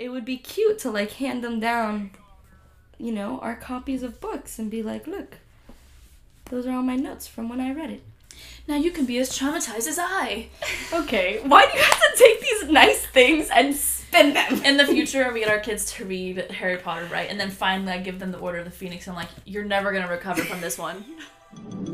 it would be cute to like hand them down, you know, our copies of books and be like, look, those are all my notes from when I read it. Now you can be as traumatized as I. Okay, why do you have to take these nice things and spin them? In the future, we get our kids to read Harry Potter, right? And then finally, I give them the Order of the Phoenix. And I'm like, you're never gonna recover from this one.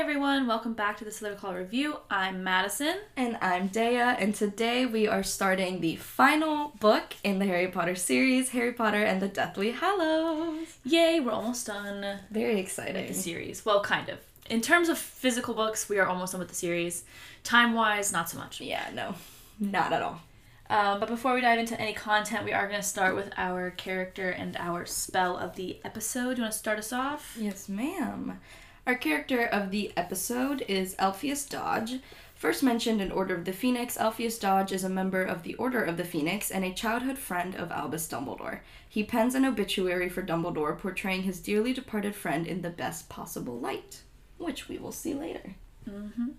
everyone, welcome back to the Claw Review. I'm Madison. And I'm Dea, and today we are starting the final book in the Harry Potter series, Harry Potter and the Deathly Hallows. Yay, we're almost done Very exciting. the series. Well, kind of. In terms of physical books, we are almost done with the series. Time wise, not so much. Yeah, no, not at all. Um, but before we dive into any content, we are going to start with our character and our spell of the episode. You want to start us off? Yes, ma'am. Our character of the episode is Elphias Dodge. First mentioned in Order of the Phoenix, Elphias Dodge is a member of the Order of the Phoenix and a childhood friend of Albus Dumbledore. He pens an obituary for Dumbledore portraying his dearly departed friend in the best possible light, which we will see later. Mm-hmm.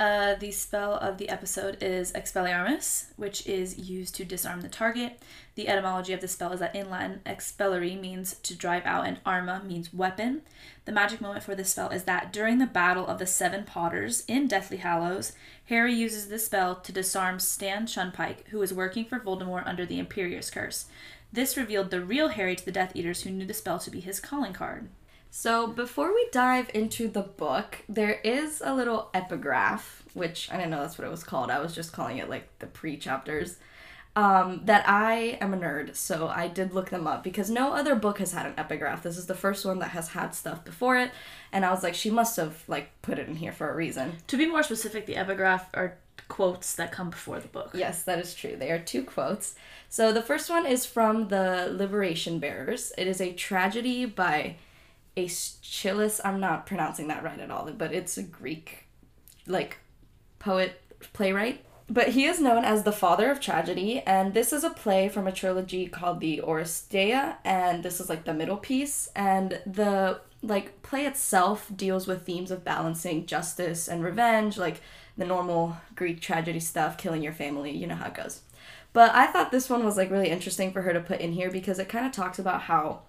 Uh, the spell of the episode is Expelliarmus, which is used to disarm the target. The etymology of the spell is that in Latin, expellere means to drive out and arma means weapon. The magic moment for this spell is that during the Battle of the Seven Potters in Deathly Hallows, Harry uses this spell to disarm Stan Shunpike, who was working for Voldemort under the Imperius Curse. This revealed the real Harry to the Death Eaters, who knew the spell to be his calling card. So, before we dive into the book, there is a little epigraph, which I didn't know that's what it was called. I was just calling it like the pre chapters. Um, that I am a nerd, so I did look them up because no other book has had an epigraph. This is the first one that has had stuff before it, and I was like, she must have like put it in here for a reason. To be more specific, the epigraph are quotes that come before the book. Yes, that is true. They are two quotes. So the first one is from the Libation Bearers. It is a tragedy by Aeschylus. I'm not pronouncing that right at all, but it's a Greek, like, poet playwright. But he is known as the father of tragedy, and this is a play from a trilogy called the Oresteia, and this is like the middle piece. And the like play itself deals with themes of balancing justice and revenge, like the normal Greek tragedy stuff, killing your family, you know how it goes. But I thought this one was like really interesting for her to put in here because it kind of talks about how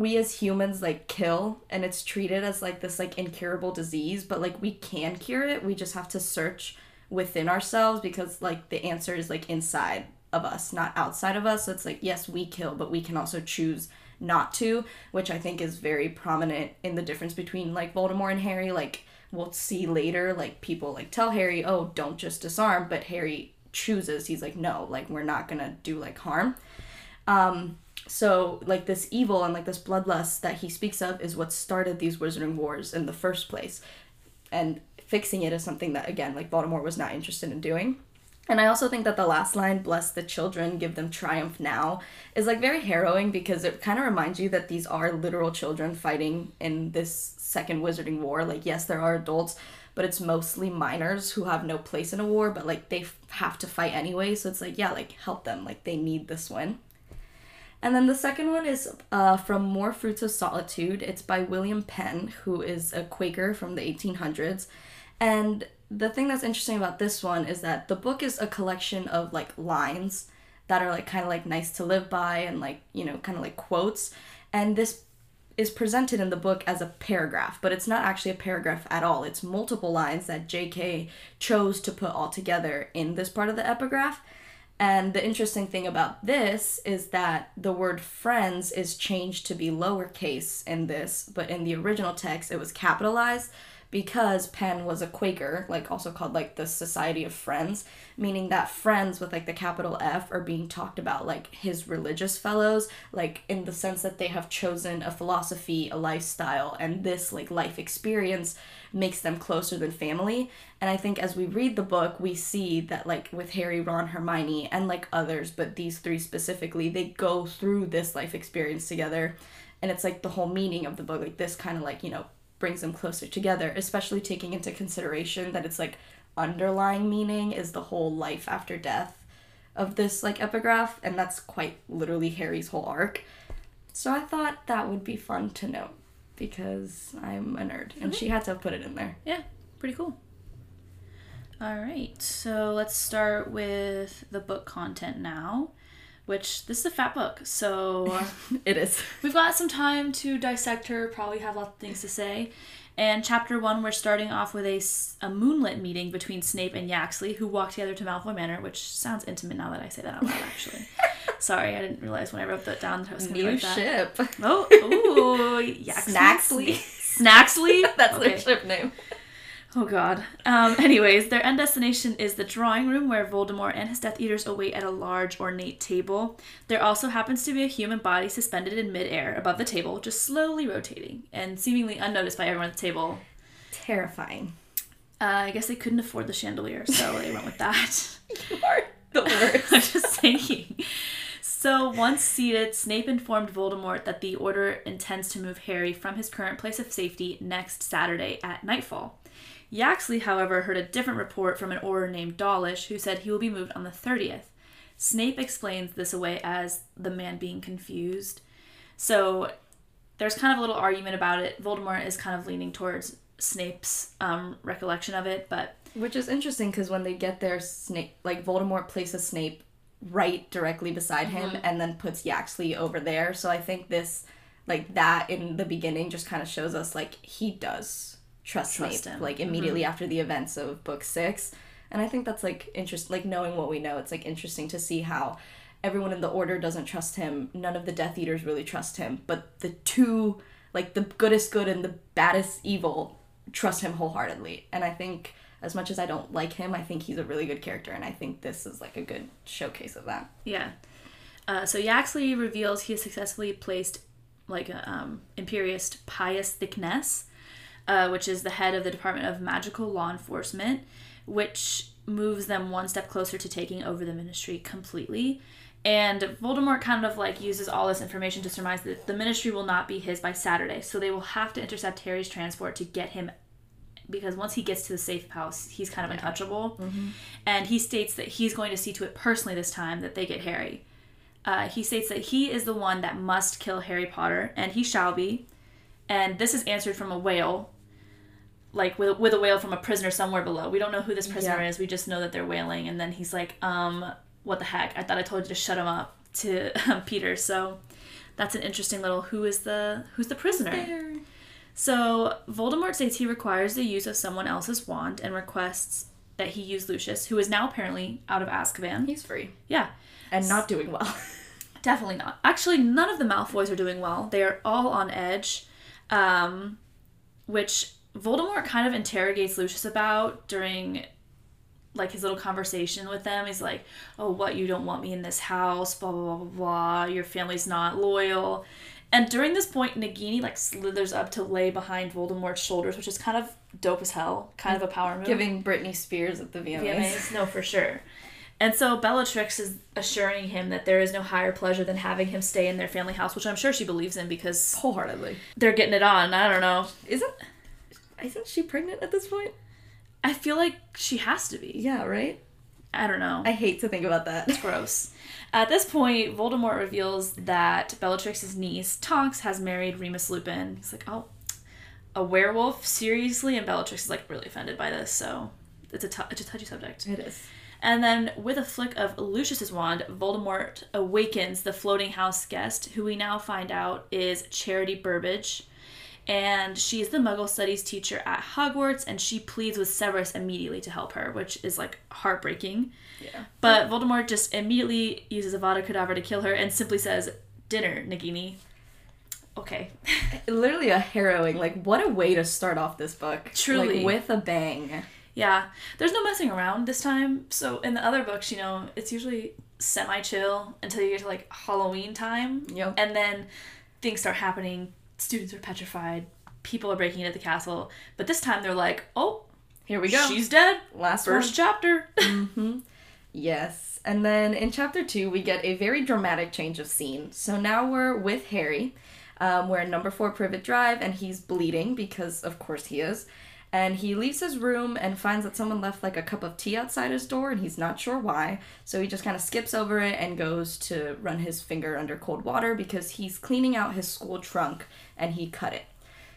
we as humans like kill and it's treated as like this like incurable disease, but like we can cure it. We just have to search within ourselves because like the answer is like inside of us, not outside of us. So it's like yes, we kill, but we can also choose not to, which I think is very prominent in the difference between like Voldemort and Harry. Like we'll see later, like people like tell Harry, "Oh, don't just disarm," but Harry chooses. He's like, "No, like we're not gonna do like harm." Um, so like this evil and like this bloodlust that he speaks of is what started these wizarding wars in the first place, and fixing it is something that again like Voldemort was not interested in doing. And I also think that the last line, bless the children, give them triumph now, is like very harrowing because it kind of reminds you that these are literal children fighting in this second wizarding war. Like, yes, there are adults, but it's mostly minors who have no place in a war, but like they f- have to fight anyway. So it's like, yeah, like help them. Like, they need this win. And then the second one is uh, from More Fruits of Solitude. It's by William Penn, who is a Quaker from the 1800s. And the thing that's interesting about this one is that the book is a collection of like lines that are like kind of like nice to live by and like, you know, kind of like quotes. And this is presented in the book as a paragraph, but it's not actually a paragraph at all. It's multiple lines that JK chose to put all together in this part of the epigraph. And the interesting thing about this is that the word friends is changed to be lowercase in this, but in the original text it was capitalized because Penn was a Quaker, like also called like the Society of Friends, meaning that friends with like the capital F are being talked about like his religious fellows, like in the sense that they have chosen a philosophy, a lifestyle, and this like life experience makes them closer than family. And I think as we read the book, we see that like with Harry, Ron, Hermione, and like others, but these three specifically, they go through this life experience together. And it's like the whole meaning of the book, like this kind of like, you know, brings them closer together, especially taking into consideration that it's like underlying meaning is the whole life after death of this like epigraph, and that's quite literally Harry's whole arc. So I thought that would be fun to note because I'm a nerd, and she had to put it in there. Yeah, pretty cool. All right, so let's start with the book content now, which this is a fat book. So It is. we've got some time to dissect her, probably have lots of things to say. And chapter one, we're starting off with a, a moonlit meeting between Snape and Yaxley, who walk together to Malfoy Manor, which sounds intimate now that I say that out loud, actually. Sorry, I didn't realize when I wrote that down that I was going to write that. ship. Oh, ooh, Yaxley. Snaxley. Snaxley? That's Okay. their ship name. Oh god. Um, anyways, their end destination is the drawing room where Voldemort and his Death Eaters await at a large ornate table. There also happens to be a human body suspended in midair above the table, just slowly rotating and seemingly unnoticed by everyone at the table. Terrifying. Uh, I guess they couldn't afford the chandelier, so they went with that. You are the worst. I'm just saying. So, once seated, Snape informed Voldemort that the Order intends to move Harry from his current place of safety next Saturday at nightfall. Yaxley, however, heard a different report from an Order named Dawlish, who said he will be moved on the 30th. Snape explains this away as the man being confused. So, there's kind of a little argument about it. Voldemort is kind of leaning towards Snape's um, recollection of it, but Which is interesting because when they get there, Snape, like Voldemort places Snape right directly beside him and then puts Yaxley over there. So I think this, like that in the beginning, just kind of shows us like he does trust, Trust Snape, him. like immediately after the events of book six. And I think that's like interest, like knowing what we know, it's like interesting to see how everyone in the order doesn't trust him. None of the Death Eaters really trust him, but the two, like the goodest good and the baddest evil, trust him wholeheartedly. And I think as much as I don't like him, I think he's a really good character, and I think this is like a good showcase of that. Yeah. Uh, so Yaxley reveals he has successfully placed like a um, Imperious Pius Thicknesse, uh, which is the head of the Department of Magical Law Enforcement, which moves them one step closer to taking over the ministry completely. And Voldemort kind of like uses all this information to surmise that the ministry will not be his by Saturday, so they will have to intercept Harry's transport to get him because once he gets to the safe house, he's kind of untouchable. And he states that he's going to see to it personally this time that they get Harry. Uh, he states that he is the one that must kill Harry Potter, and he shall be. And this is answered from a wail, like with, with a wail from a prisoner somewhere below. We don't know who this prisoner Yeah. is. We just know that they're wailing. And then he's like, um, what the heck? I thought I told you to shut him up to Peter. So that's an interesting little who is the who's the prisoner. So Voldemort states he requires the use of someone else's wand and requests that he use Lucius, who is now apparently out of Azkaban. He's free Yeah, and not doing well. definitely not. Actually, none of the Malfoys are doing well. They are all on edge, um, which Voldemort kind of interrogates Lucius about during like his little conversation with them. He's like, "Oh, what? You don't want me in this house? Blah blah blah blah blah. Your family's not loyal." And during this point, Nagini like slithers up to lay behind Voldemort's shoulders, which is kind of dope as hell. Kind of a power move. Giving Britney Spears at the VMAs. VMAs, no, for sure. And so Bellatrix is assuring him that there is no higher pleasure than having him stay in their family house, which I'm sure she believes in because Wholeheartedly. they're getting it on. I don't know. Isn't isn't she pregnant at this point? I feel like she has to be. Yeah, right? I don't know. I hate to think about that. It's gross. At this point, Voldemort reveals that Bellatrix's niece, Tonks, has married Remus Lupin. He's like, oh, a werewolf? Seriously? And Bellatrix is like really offended by this, so it's a, it's a touchy subject. It is. And then, with a flick of Lucius's wand, Voldemort awakens the floating house guest, who we now find out is Charity Burbage. And she is the Muggle Studies teacher at Hogwarts, and she pleads with Severus immediately to help her, which is like heartbreaking. Yeah. But Voldemort just immediately uses Avada Kedavra to kill her and simply says, Dinner, Nagini. Okay. Literally a harrowing. Like, what a way to start off this book. Truly. Like, with a bang. Yeah, there's no messing around this time. So in the other books, you know, it's usually semi chill until you get to like Halloween time. Yep. And then things start happening. Students are petrified. People are breaking into the castle. But this time they're like, oh, Here we go. she's dead. Last First chapter. Yes. And then in chapter two, we get a very dramatic change of scene. So now we're with Harry. Um, we're in number four Privet Drive, and he's bleeding because, of course, he is. And he leaves his room and finds that someone left like a cup of tea outside his door and he's not sure why. So he just kind of skips over it and goes to run his finger under cold water because he's cleaning out his school trunk and he cut it.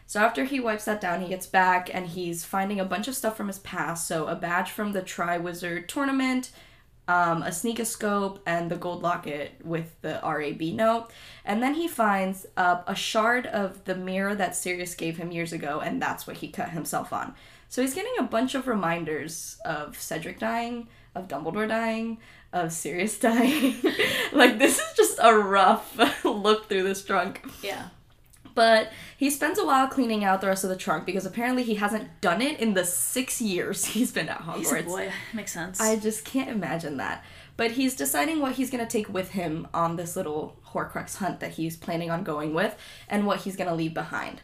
So after he wipes that down, he gets back and he's finding a bunch of stuff from his past. So a badge from the Triwizard tournament, um, a sneakoscope, and the gold locket with the RAB note. And then he finds uh, a shard of the mirror that Sirius gave him years ago, and that's what he cut himself on. So he's getting a bunch of reminders of Cedric dying, of Dumbledore dying, of Sirius dying. like, this is just a rough look through this trunk. Yeah. But he spends a while cleaning out the rest of the trunk because apparently he hasn't done it in the six years he's been at Hogwarts. He's a boy. Makes sense. I just can't imagine that. But he's deciding what he's going to take with him on this little Horcrux hunt that he's planning on going with and what he's going to leave behind.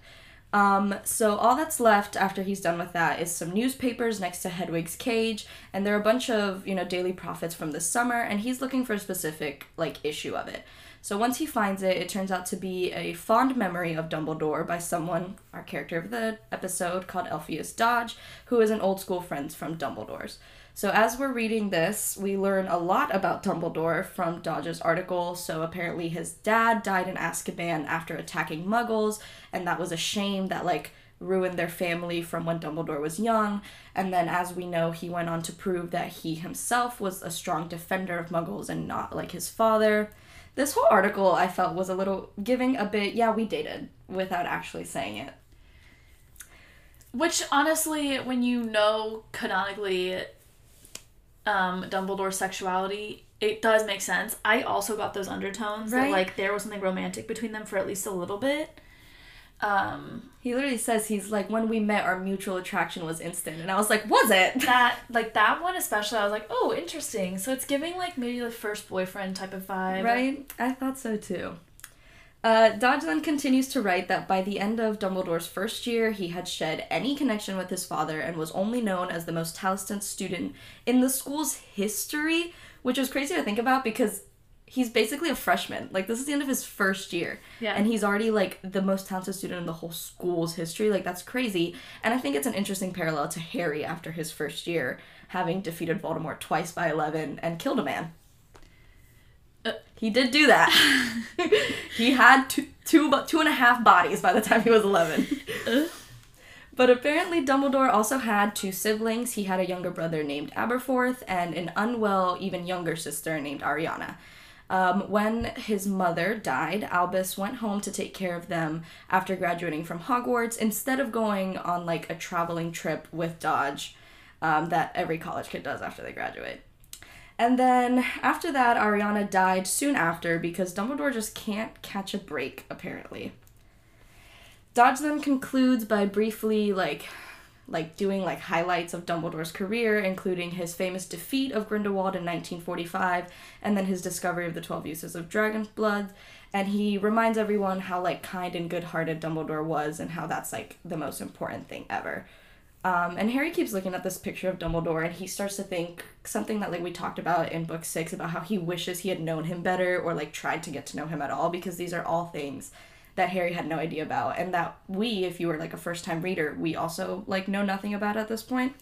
Um, so all that's left after he's done with that is some newspapers next to Hedwig's cage, and there are a bunch of you know Daily Prophets from the summer, and he's looking for a specific like issue of it. So once he finds it, it turns out to be a fond memory of Dumbledore by someone, our character of the episode, called Elphias Dodge, who is an old school friend from Dumbledore's. So as we're reading this, we learn a lot about Dumbledore from Dodge's article. So apparently his dad died in Azkaban after attacking muggles, and that was a shame that like ruined their family from when Dumbledore was young. And then as we know, he went on to prove that he himself was a strong defender of muggles and not like his father. This whole article I felt was a little giving a bit, yeah, we dated without actually saying it. Which honestly, when you know canonically um, Dumbledore's sexuality, it does make sense. I also got those undertones Right. that like there was something romantic between them for at least a little bit. Um, He literally says he's like, when we met, our mutual attraction was instant. And I was like, was it? that like that one especially, I was like, oh, interesting. So it's giving like maybe the first boyfriend type of vibe, Right? I thought so too. Uh, Dodge then continues to write that by the end of Dumbledore's first year, he had shed any connection with his father and was only known as the most talented student in the school's history, which was crazy to think about because he's basically a freshman. Like, this is the end of his first year. Yeah. And he's already, like, the most talented student in the whole school's history. Like, that's crazy. And I think it's an interesting parallel to Harry after his first year, having defeated Voldemort twice by 11 and killed a man. Uh, He did do that. he had two, two, two and a half bodies by the time he was 11. Uh. But apparently, Dumbledore also had two siblings. He had a younger brother named Aberforth and an unwell, even younger sister named Ariana. Um, when his mother died, Albus went home to take care of them after graduating from Hogwarts instead of going on like a traveling trip with Dodge um, that every college kid does after they graduate. And then after that, Ariana died soon after because Dumbledore just can't catch a break, apparently. Dodge then concludes by briefly like like doing like highlights of Dumbledore's career, including his famous defeat of Grindelwald in 1945 and then his discovery of the 12 uses of dragon's blood. And he reminds everyone how like kind and good-hearted Dumbledore was and how that's like the most important thing ever. Um, and Harry keeps looking at this picture of Dumbledore and he starts to think something that like we talked about in book six about how he wishes he had known him better or like tried to get to know him at all because these are all things that Harry had no idea about and that we, if you were like a first time reader, we also like know nothing about at this point.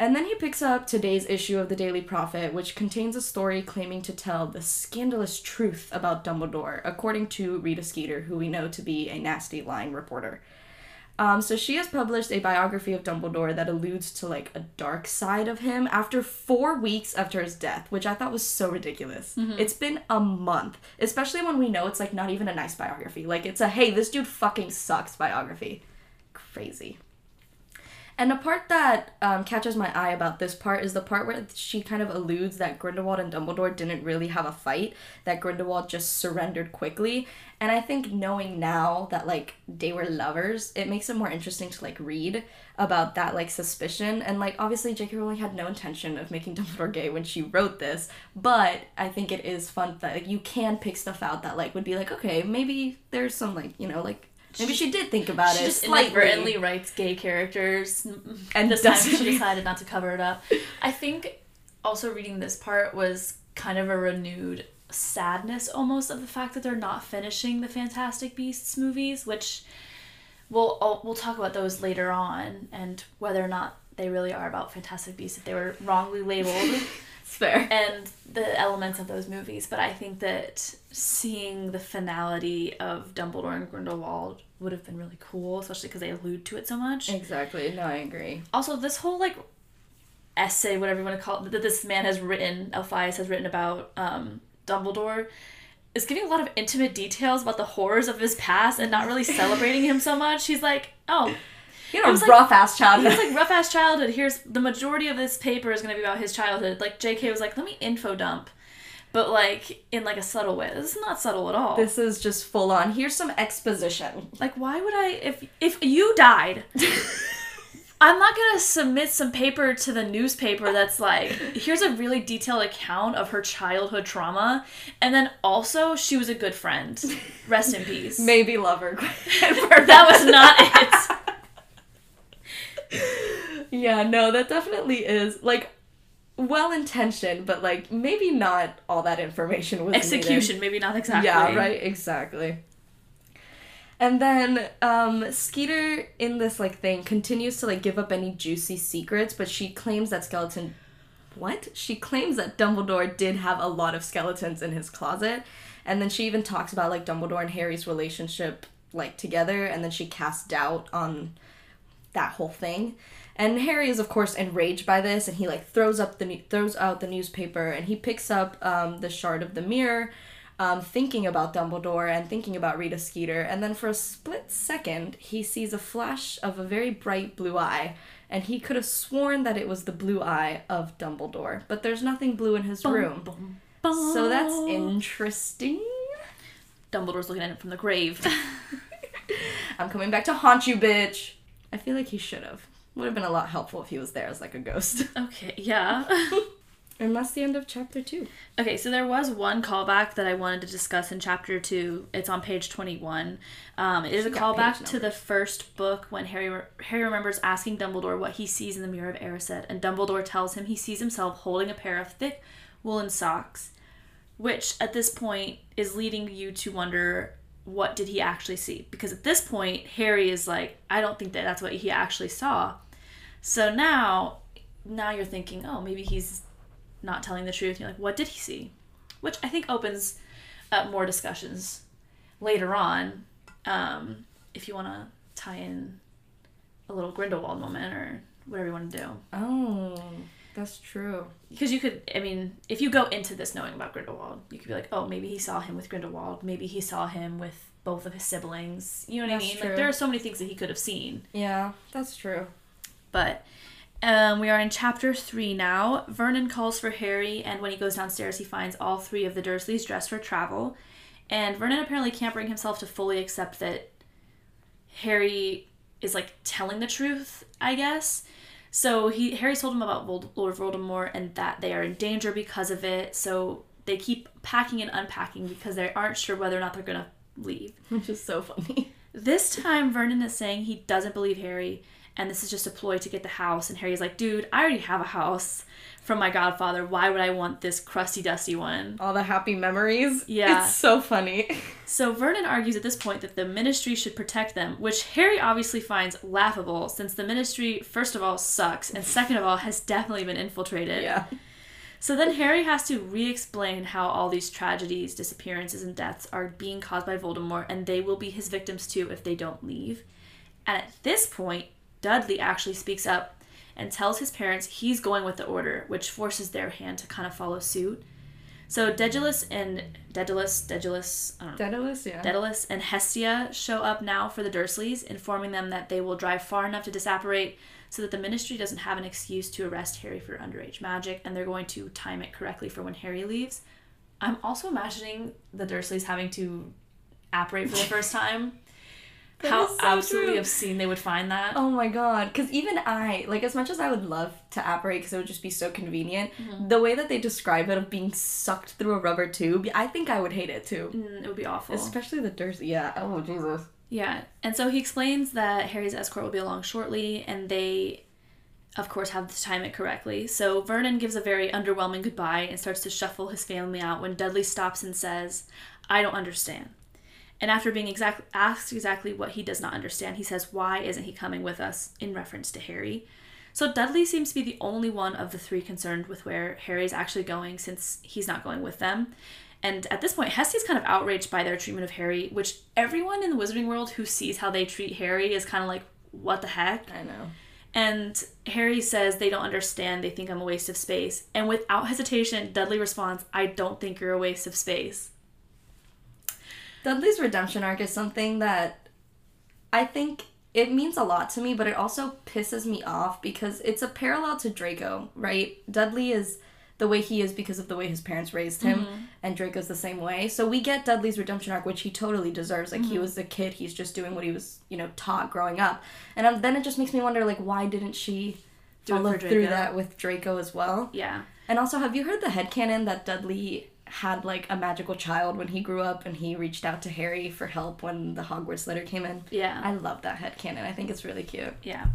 And then he picks up today's issue of the Daily Prophet, which contains a story claiming to tell the scandalous truth about Dumbledore, according to Rita Skeeter, who we know to be a nasty lying reporter. Um, so she has published a biography of Dumbledore that alludes to like a dark side of him after four weeks after his death, which I thought was so ridiculous. It's been a month, especially when we know it's like not even a nice biography. Like it's a hey, this dude fucking sucks biography. Crazy. And the part that um, catches my eye about this part is the part where she kind of alludes that Grindelwald and Dumbledore didn't really have a fight, that Grindelwald just surrendered quickly. And I think knowing now that like they were lovers, it makes it more interesting to like read about that like suspicion. And like obviously J.K. Rowling had no intention of making Dumbledore gay when she wrote this, but I think it is fun that like you can pick stuff out that like would be like okay maybe there's some like you know like maybe she did think about She it just slightly. inadvertently writes gay characters, And this time she decided not to cover it up. I think also reading this part was kind of a renewed sadness almost of the fact that they're not finishing the Fantastic Beasts movies, which we'll we'll talk about those later on and whether or not they really are about Fantastic Beasts if they were wrongly labeled It's fair. and the elements of those movies. But I think that seeing the finality of Dumbledore and Grindelwald would have been really cool, especially because they allude to it so much. Exactly. No, I agree. Also, this whole like essay, whatever you want to call it, that this man has written, Elphias has written about um, Dumbledore, is giving a lot of intimate details about the horrors of his past and not really celebrating him so much. He's like, oh, You know, was like- rough ass childhood. has like rough ass childhood. Here's the majority of this paper is gonna be about his childhood. Like J.K. was like, let me info dump, but like in like a subtle way. This is not subtle at all. this is just full on. Here's some exposition. Like, why would I if if you died? I'm not gonna submit some paper to the newspaper that's like, here's a really detailed account of her childhood trauma, and then also she was a good friend. Rest in peace. Maybe lover. that was not it. Yeah, no, that definitely is like well intentioned, but like maybe not all that information was needed. Execution, maybe not exactly. Yeah, right, exactly. And then um Skeeter in this like thing continues to like give up any juicy secrets, but she claims that skeleton what? She claims that Dumbledore did have a lot of skeletons in his closet. And then she even talks about like Dumbledore and Harry's relationship like together and then she casts doubt on that whole thing. And Harry is of course enraged by this, and he like throws up the throws out the newspaper, and he picks up um, the shard of the mirror, um, thinking about Dumbledore and thinking about Rita Skeeter. And then for a split second, he sees a flash of a very bright blue eye, and he could have sworn that it was the blue eye of Dumbledore. But there's nothing blue in his room, Boom, boom. so that's interesting. Dumbledore's looking at it from the grave. I'm coming back to haunt you, bitch. I feel like he should have. Would have been a lot helpful if he was there as like a ghost. okay, yeah. And that's the end of chapter two. Okay, so there was one callback that I wanted to discuss in chapter two. It's on page twenty-one. Um, it is a callback to the first book when Harry Harry remembers asking Dumbledore what he sees in the mirror of Erised, and Dumbledore tells him he sees himself holding a pair of thick woolen socks, which at this point is leading you to wonder what did he actually see? Because at this point, Harry is like, I don't think that that's what he actually saw. So now, now you're thinking, oh, maybe he's not telling the truth. You're like, what did he see? Which I think opens up more discussions later on. Um, if you want to tie in a little Grindelwald moment or whatever you want to do. Oh, that's true. Because you could, I mean, if you go into this knowing about Grindelwald, you could be like, oh, maybe he saw him with Grindelwald. Maybe he saw him with both of his siblings. You know what That's I mean? true. Like, there are so many things that he could have seen. Yeah, that's true. But um, we are in chapter three now. Vernon calls for Harry, and when he goes downstairs, he finds all three of the Dursleys dressed for travel. And Vernon apparently can't bring himself to fully accept that Harry is like telling the truth, I guess. So he Harry told him about Vold- Lord Voldemort and that they are in danger because of it. So they keep packing and unpacking because they aren't sure whether or not they're gonna leave. Which is so funny. This time, Vernon is saying he doesn't believe Harry, and this is just a ploy to get the house. And Harry's like, dude, I already have a house from my godfather. Why would I want this crusty, dusty one? All the happy memories. Yeah. It's so funny. So Vernon argues at this point that the ministry should protect them, which Harry obviously finds laughable since the ministry, first of all, sucks, and second of all, has definitely been infiltrated. yeah. So then Harry has to re explain how all these tragedies, disappearances, and deaths are being caused by Voldemort, and they will be his victims too if they don't leave. And at this point, Dudley actually speaks up and tells his parents he's going with the order, which forces their hand to kind of follow suit. So Daedalus and Daedalus, Daedalus, I don't. Daedalus, yeah. Daedalus and Hestia show up now for the Dursleys, informing them that they will drive far enough to disapparate so that the Ministry doesn't have an excuse to arrest Harry for underage magic, and they're going to time it correctly for when Harry leaves. I'm also imagining the Dursleys having to apparate for the first time. That How so absolutely true. obscene they would find that. Oh my god, because even I, like, as much as I would love to apparate because it would just be so convenient, Mm-hmm. the way that they describe it of being sucked through a rubber tube, I think I would hate it too. Mm, it would be awful. Especially the Dursley. Yeah. Oh, Jesus. Yeah, and so he explains that Harry's escort will be along shortly, and they, of course, have to time it correctly. So Vernon gives a very underwhelming goodbye and starts to shuffle his family out when Dudley stops and says, I don't understand. And after being exact, asked exactly what he does not understand, he says, Why isn't he coming with us? in reference to Harry. So Dudley seems to be the only one of the three concerned with where Harry's actually going since he's not going with them. And at this point, Hesty's kind of outraged by their treatment of Harry, which everyone in the wizarding world who sees how they treat Harry is kind of like, what the heck? I know. And Harry says they don't understand, they think I'm a waste of space. And without hesitation, Dudley responds, I don't think you're a waste of space. Dudley's redemption arc is something that I think it means a lot to me, but it also pisses me off because it's a parallel to Draco, right? Dudley is the way he is because of the way his parents raised him, Mm-hmm. and Draco's the same way. So we get Dudley's redemption arc, which he totally deserves. Like Mm-hmm. he was a kid, he's just doing what he was, you know, taught growing up. And um, then it just makes me wonder, like, why didn't she Do follow through that with Draco as well? Yeah. And also, have you heard the headcanon that Dudley had like a magical child when he grew up and he reached out to Harry for help when the Hogwarts letter came in? Yeah. I love that headcanon. I think it's really cute. Yeah.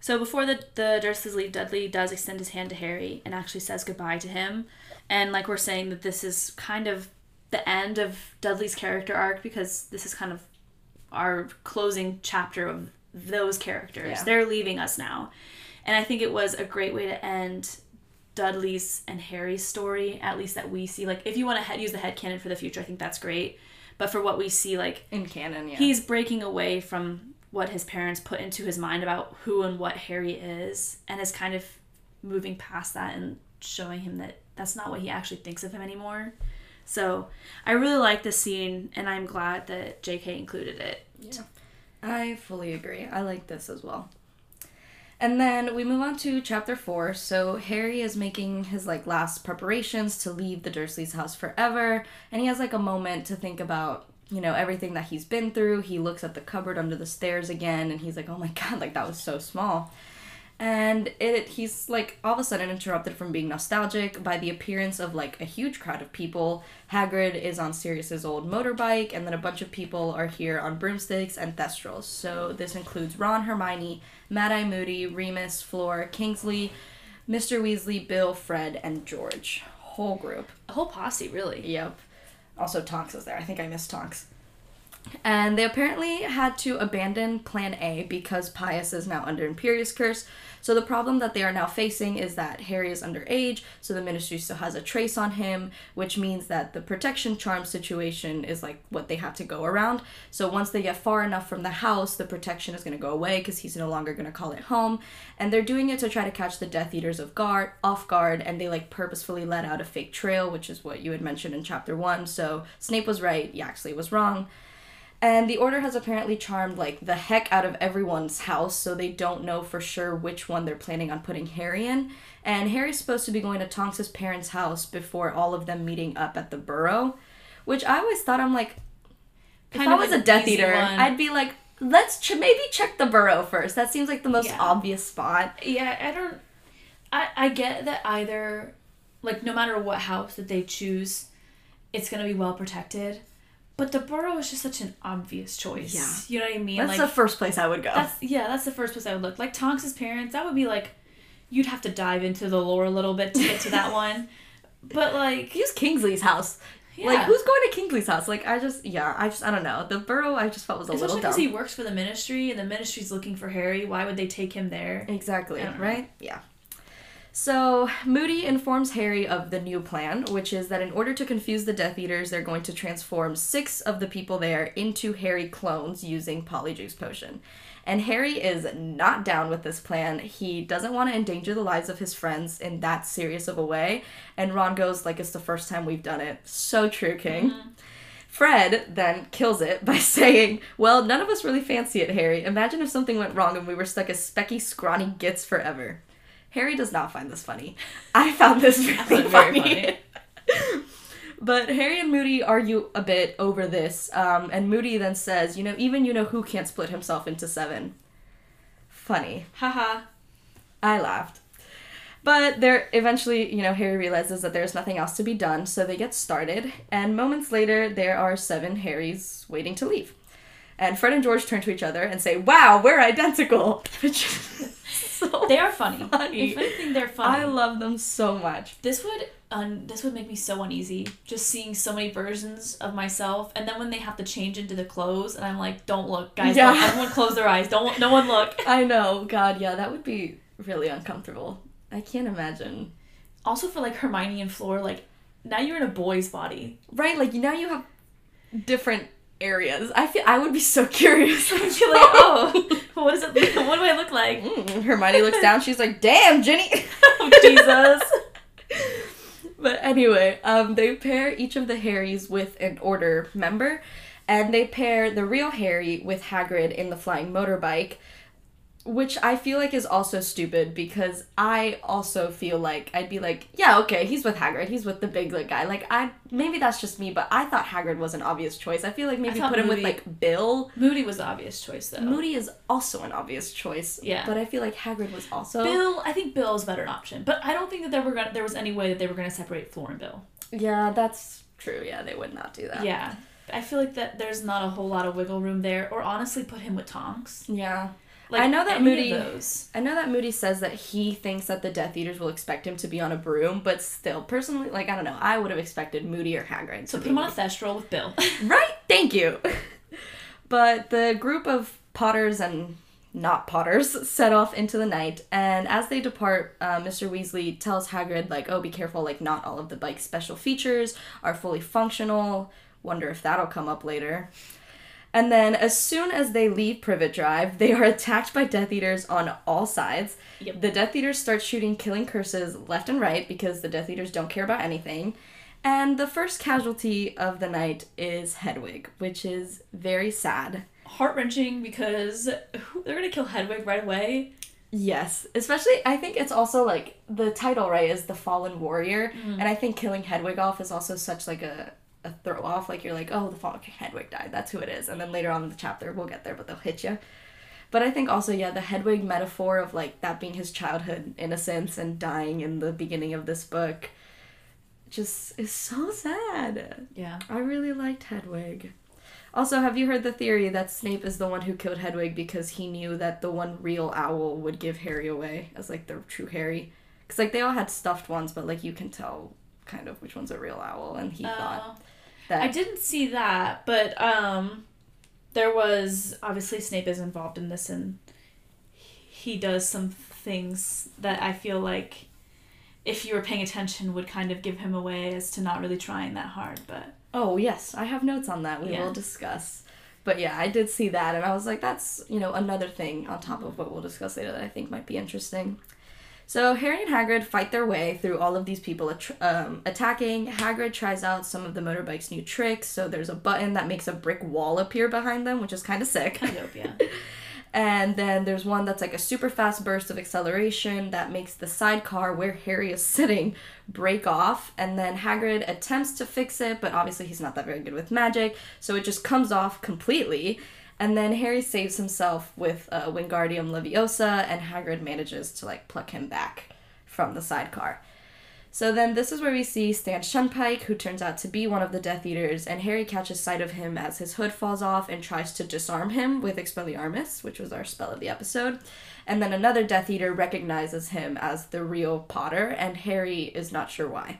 So before the the Dursleys leave, Dudley does extend his hand to Harry and actually says goodbye to him. And like we're saying that this is kind of the end of Dudley's character arc because this is kind of our closing chapter of those characters. Yeah. They're leaving us now. And I think it was a great way to end Dudley's and Harry's story, at least that we see. Like, if you want to head, use the headcanon for the future, I think that's great. But for what we see, like, In canon, yeah. he's breaking away from what his parents put into his mind about who and what Harry is and is kind of moving past that and showing him that that's not what he actually thinks of him anymore. So I really like this scene and I'm glad that JK included it. Yeah. I fully agree. I like this as well. And then we move on to chapter four. So Harry is making his like last preparations to leave the Dursleys' house forever, and he has like a moment to think about you know everything that he's been through. He looks at the cupboard under the stairs again, and he's like, "Oh my god, like that was so small." And it he's like all of a sudden interrupted from being nostalgic by the appearance of like a huge crowd of people. Hagrid is on Sirius's old motorbike, and then a bunch of people are here on broomsticks and thestrals. So this includes Ron, Hermione, Mad Eye Moody, Remus, Fleur, Kingsley, Mr. Weasley, Bill, Fred, and George. Whole group. A whole posse, really. Yep. Also, Tonks is there. I think I missed Tonks. And they apparently had to abandon Plan A because Pius is now under Imperius Curse. So the problem that they are now facing is that Harry is underage, so the Ministry still has a trace on him, which means that the protection charm situation is like what they have to go around. So once they get far enough from the house, the protection is going to go away because he's no longer going to call it home. And they're doing it to try to catch the Death Eaters of guard off guard, and they like purposefully let out a fake trail, which is what you had mentioned in chapter one. So Snape was right, Yaxley was wrong. And the order has apparently charmed like the heck out of everyone's house, so they don't know for sure which one they're planning on putting Harry in. And Harry's supposed to be going to Tonks's parents' house before all of them meeting up at the Burrow, which I always thought I'm like, if Kind I was like a Death Eater, one. I'd be like, let's ch- maybe check the Burrow first. That seems like the most Yeah. obvious spot. Yeah, I don't. I I get that either, like no matter what house that they choose, it's gonna be well protected. But the Burrow is just such an obvious choice. Yeah. you know what I mean. That's like the first place I would go. that's yeah, that's the first place I would look. Like Tonks's parents, that would be like, you'd have to dive into the lore a little bit to get to that one. But like, Use Kingsley's house. Yeah. Like, who's going to Kingsley's house? Like, I just, yeah, I just, I don't know. The Burrow, I just felt was a especially little because he works for the Ministry and the Ministry's looking for Harry. Why would they take him there? Exactly, right? Yeah. So, Moody informs Harry of the new plan, which is that in order to confuse the Death Eaters, they're going to transform six of the people there into Harry clones using Polyjuice Potion. And Harry is not down with this plan. He doesn't want to endanger the lives of his friends in that serious of a way. And Ron goes, like, it's the first time we've done it. So true, King. Mm-hmm. Fred then kills it by saying, Well, none of us really fancy it, Harry. Imagine if something went wrong and we were stuck as specky, scrawny gits forever. Harry does not find this funny. I found this really very funny. but Harry and Moody argue a bit over this, um, and Moody then says, You know, even you know who can't split himself into seven. Funny. Haha. I laughed. But there eventually, you know, Harry realizes that there's nothing else to be done, so they get started, and moments later there are seven Harrys waiting to leave. And Fred and George turn to each other and say, "Wow, we're identical." So They are funny. Funny. If anything, they're funny. I love them so much. this would un- this would make me so uneasy just seeing so many versions of myself and then when they have to change into the clothes and i'm like don't look guys Yeah. don't everyone close their eyes don't no one look I know. God, yeah, that would be really uncomfortable. I can't imagine. also for like hermione and Fleur like now you're in a boy's body Right, like now you have different areas. I feel I would be so curious. you're like oh what does it look what do i look like Mm, Hermione looks down. She's like, "Damn, Ginny." oh, jesus But anyway, um, they pair each of the Harrys with an Order member, and they pair the real Harry with Hagrid in the flying motorbike, which I feel like is also stupid because I also feel like I'd be like, yeah, okay, he's with Hagrid, he's with the big like, guy. Like I maybe that's just me, but I thought Hagrid was an obvious choice. I feel like maybe put him with like Bill. moody was the obvious choice though Moody is also an obvious choice. Yeah. But I feel like Hagrid was also bill i think bill is a better option but i don't think that they were gonna, there was any way that they were going to separate Fleur and bill Yeah, that's true. Yeah, they would not do that. yeah i feel like that there's not a whole lot of wiggle room there or honestly put him with tonks Yeah. Like I know that Moody- I know that Moody says that he thinks that the Death Eaters will expect him to be on a broom, but still, personally, like I don't know, I would have expected Moody or Hagrid. So put him on a thestral with Bill. right. Thank you. but the group of Potters and not Potters set off into the night, and as they depart, uh, Mr. Weasley tells Hagrid like, "Oh, be careful! Like, not all of the bike's special features are fully functional. Wonder if that'll come up later." And then, as soon as they leave Privet Drive, they are attacked by Death Eaters on all sides. Yep. The Death Eaters start shooting killing curses left and right because the Death Eaters don't care about anything. And the first casualty of the night is Hedwig, which is very sad. Heart wrenching because they're gonna kill Hedwig right away. Yes, especially I think it's also like the title right is the fallen warrior, mm-hmm. and I think killing Hedwig off is also such like a a throw off. Like you're like, oh, the fallen Hedwig died. That's who it is, and then later on in the chapter we'll get there, but they'll hit you. But I think also yeah, the Hedwig metaphor of like that being his childhood innocence and dying in the beginning of this book, just is so sad. Yeah. I really liked Hedwig. Also, have you heard the theory that Snape is the one who killed Hedwig because he knew that the one real owl would give Harry away as like the true Harry? Because like they all had stuffed ones, but like you can tell kind of which one's a real owl, and he thought Uh, that. I didn't see that, but um, there was obviously Snape is involved in this, and he does some things that I feel like, if you were paying attention, would kind of give him away as to not really trying that hard. But Oh yes, I have notes on that. We Yeah. will discuss. But yeah, I did see that, and I was like, that's you know another thing on top of what we'll discuss later that I think might be interesting. So Harry and Hagrid fight their way through all of these people attr um, attacking. Hagrid tries out some of the motorbike's new tricks. So there's a button that makes a brick wall appear behind them, which is kind of sick. kind of yeah. And then there's one that's like a super fast burst of acceleration that makes the sidecar where Harry is sitting break off. And then Hagrid attempts to fix it, but obviously he's not that very good with magic, so it just comes off completely. And then Harry saves himself with uh, Wingardium Leviosa, and Hagrid manages to like pluck him back from the sidecar. So then this is where we see Stan Shunpike, who turns out to be one of the Death Eaters, and Harry catches sight of him as his hood falls off and tries to disarm him with Expelliarmus, which was our spell of the episode. And then another Death Eater recognizes him as the real Potter, and Harry is not sure why.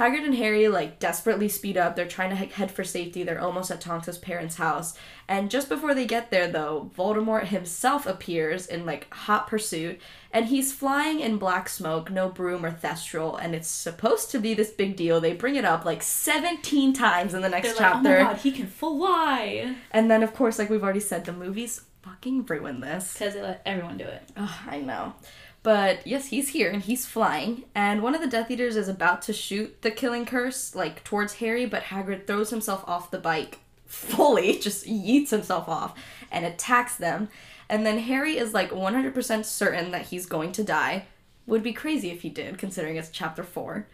Hagrid and Harry like desperately speed up. They're trying to he- head for safety. They're almost at Tonks's parents' house. And just before they get there though, Voldemort himself appears in like hot pursuit and he's flying in black smoke, no broom or thestral, and it's supposed to be this big deal. They bring it up like 17 times in the next They're like, chapter. oh my god, he can fly And then of course, like we've already said, the movies fucking ruin this. because they let everyone do it. Oh, I know. But yes, he's here and he's flying. And one of the Death Eaters is about to shoot the killing curse, like towards Harry, but Hagrid throws himself off the bike fully, just yeets himself off and attacks them. And then Harry is like 100% certain that he's going to die. Would be crazy if he did, considering it's chapter 4.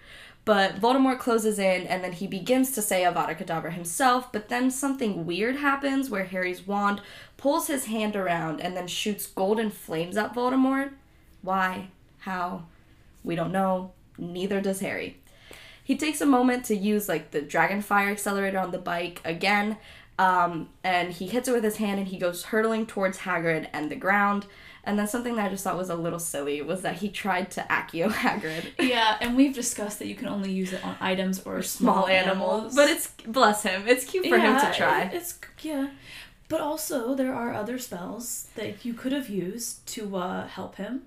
But Voldemort closes in and then he begins to say Avada Kedavra himself, but then something weird happens where Harry's wand pulls his hand around and then shoots golden flames at Voldemort. Why? How? We don't know. Neither does Harry. He takes a moment to use like the Dragonfire accelerator on the bike again, Um, and he hits it with his hand and he goes hurtling towards Hagrid and the ground. And then something that I just thought was a little silly was that he tried to Accio Hagrid. Yeah, and we've discussed that you can only use it on items or small, animals. But it's, bless him, it's cute for him to try. it- It's yeah, but also there are other spells that you could have used to uh, help him.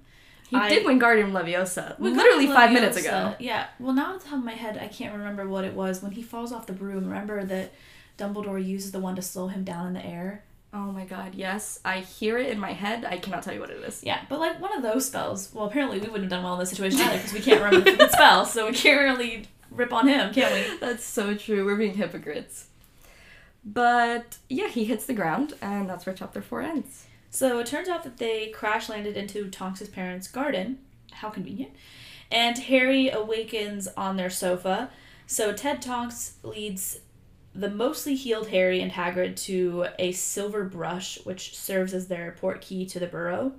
He I- did Wingardium Leviosa literally Guardian five minutes ago. Yeah. Well, now at the top of my head, I can't remember what it was when he falls off the broom. Remember that Dumbledore uses the one to slow him down in the air. Oh my god, yes. I hear it in my head. I cannot tell you what it is. Yeah, but like one of those spells. Well, apparently we wouldn't have done well in this situation either because we can't remember the spell, so we can't really rip on him, can we? That's so true. We're being hypocrites. But yeah, he hits the ground, and that's where chapter four ends. So it turns out that they crash landed into Tonks' parents' garden. How convenient. And Harry awakens on their sofa. So Ted Tonks leads the mostly healed Harry and Hagrid to a silver brush, which serves as their port key to the burrow.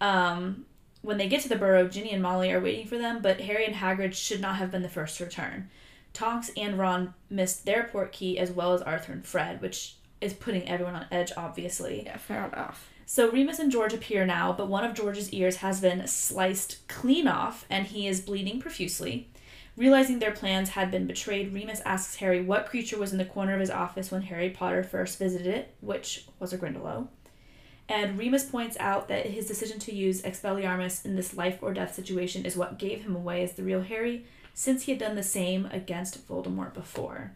Um, when they get to the burrow, Ginny and Molly are waiting for them, but Harry and Hagrid should not have been the first to return. Tonks and Ron missed their port key as well as Arthur and Fred, which is putting everyone on edge, obviously. Yeah, fair enough. So Remus and George appear now, but one of George's ears has been sliced clean off and he is bleeding profusely. Realizing their plans had been betrayed, Remus asks Harry what creature was in the corner of his office when Harry Potter first visited it, which was a Grindylow. And Remus points out that his decision to use Expelliarmus in this life or death situation is what gave him away as the real Harry, since he had done the same against Voldemort before.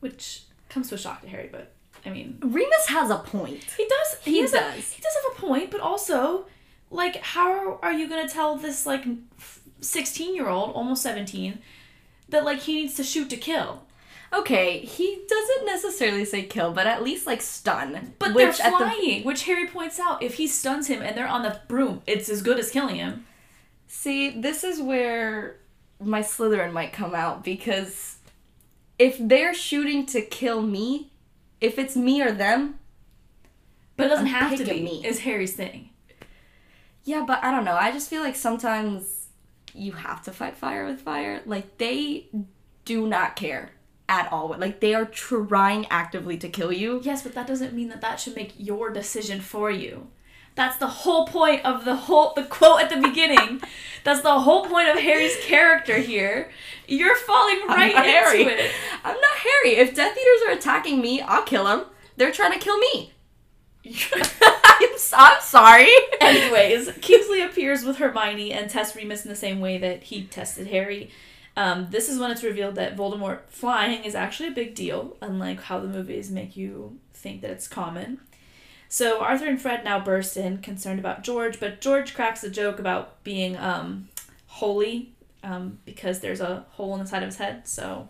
Which comes to a shock to Harry, but I mean, Remus has a point. he does. He, He a- does. he does have a point, but also, like, how are you gonna tell this like sixteen-year-old, almost seventeen, that like he needs to shoot to kill? Okay, he doesn't necessarily say kill, but at least like stun. But which they're at the flying, which Harry points out. If he stuns him and they're on the broom, it's as good as killing him. See, this is where my Slytherin might come out because if they're shooting to kill me, if it's me or them, But it doesn't have to be. me. Is Harry's thing. yeah, but I don't know. I just feel like sometimes you have to fight fire with fire. Like they do not care at all. Like they are trying actively to kill you. Yes, but that doesn't mean that that should make your decision for you. That's the whole point of the whole the quote at the beginning. That's the whole point of Harry's character here. You're falling right into Harry. it. I'm not Harry. If Death Eaters are attacking me, I'll kill them. They're trying to kill me. I'm, s- I'm sorry. Anyways, Kingsley appears with Hermione and tests Remus in the same way that he tested Harry. Um, this is when it's revealed that Voldemort flying is actually a big deal, unlike how the movies make you think that it's common. So Arthur and Fred now burst in, concerned about George, but George cracks a joke about being um, holy um, because there's a hole in the side of his head. So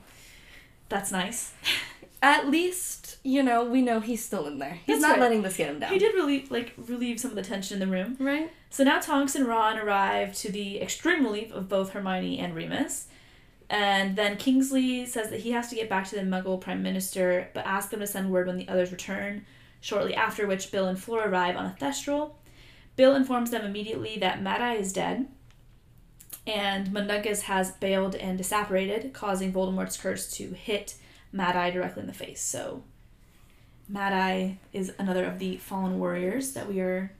that's nice. At least, you know, we know he's still in there. He's That's not right. letting this get him down. He did relieve like relieve some of the tension in the room. Right? So now Tonks and Ron arrive to the extreme relief of both Hermione and Remus. And then Kingsley says that he has to get back to the Muggle Prime Minister, but asks them to send word when the others return, shortly after which Bill and Fleur arrive on a Thestral. Bill informs them immediately that Mad Eye is dead, and Mundungus has bailed and disapparated, causing Voldemort's curse to hit Mad Eye directly in the face. So, Mad Eye is another of the fallen warriors that we are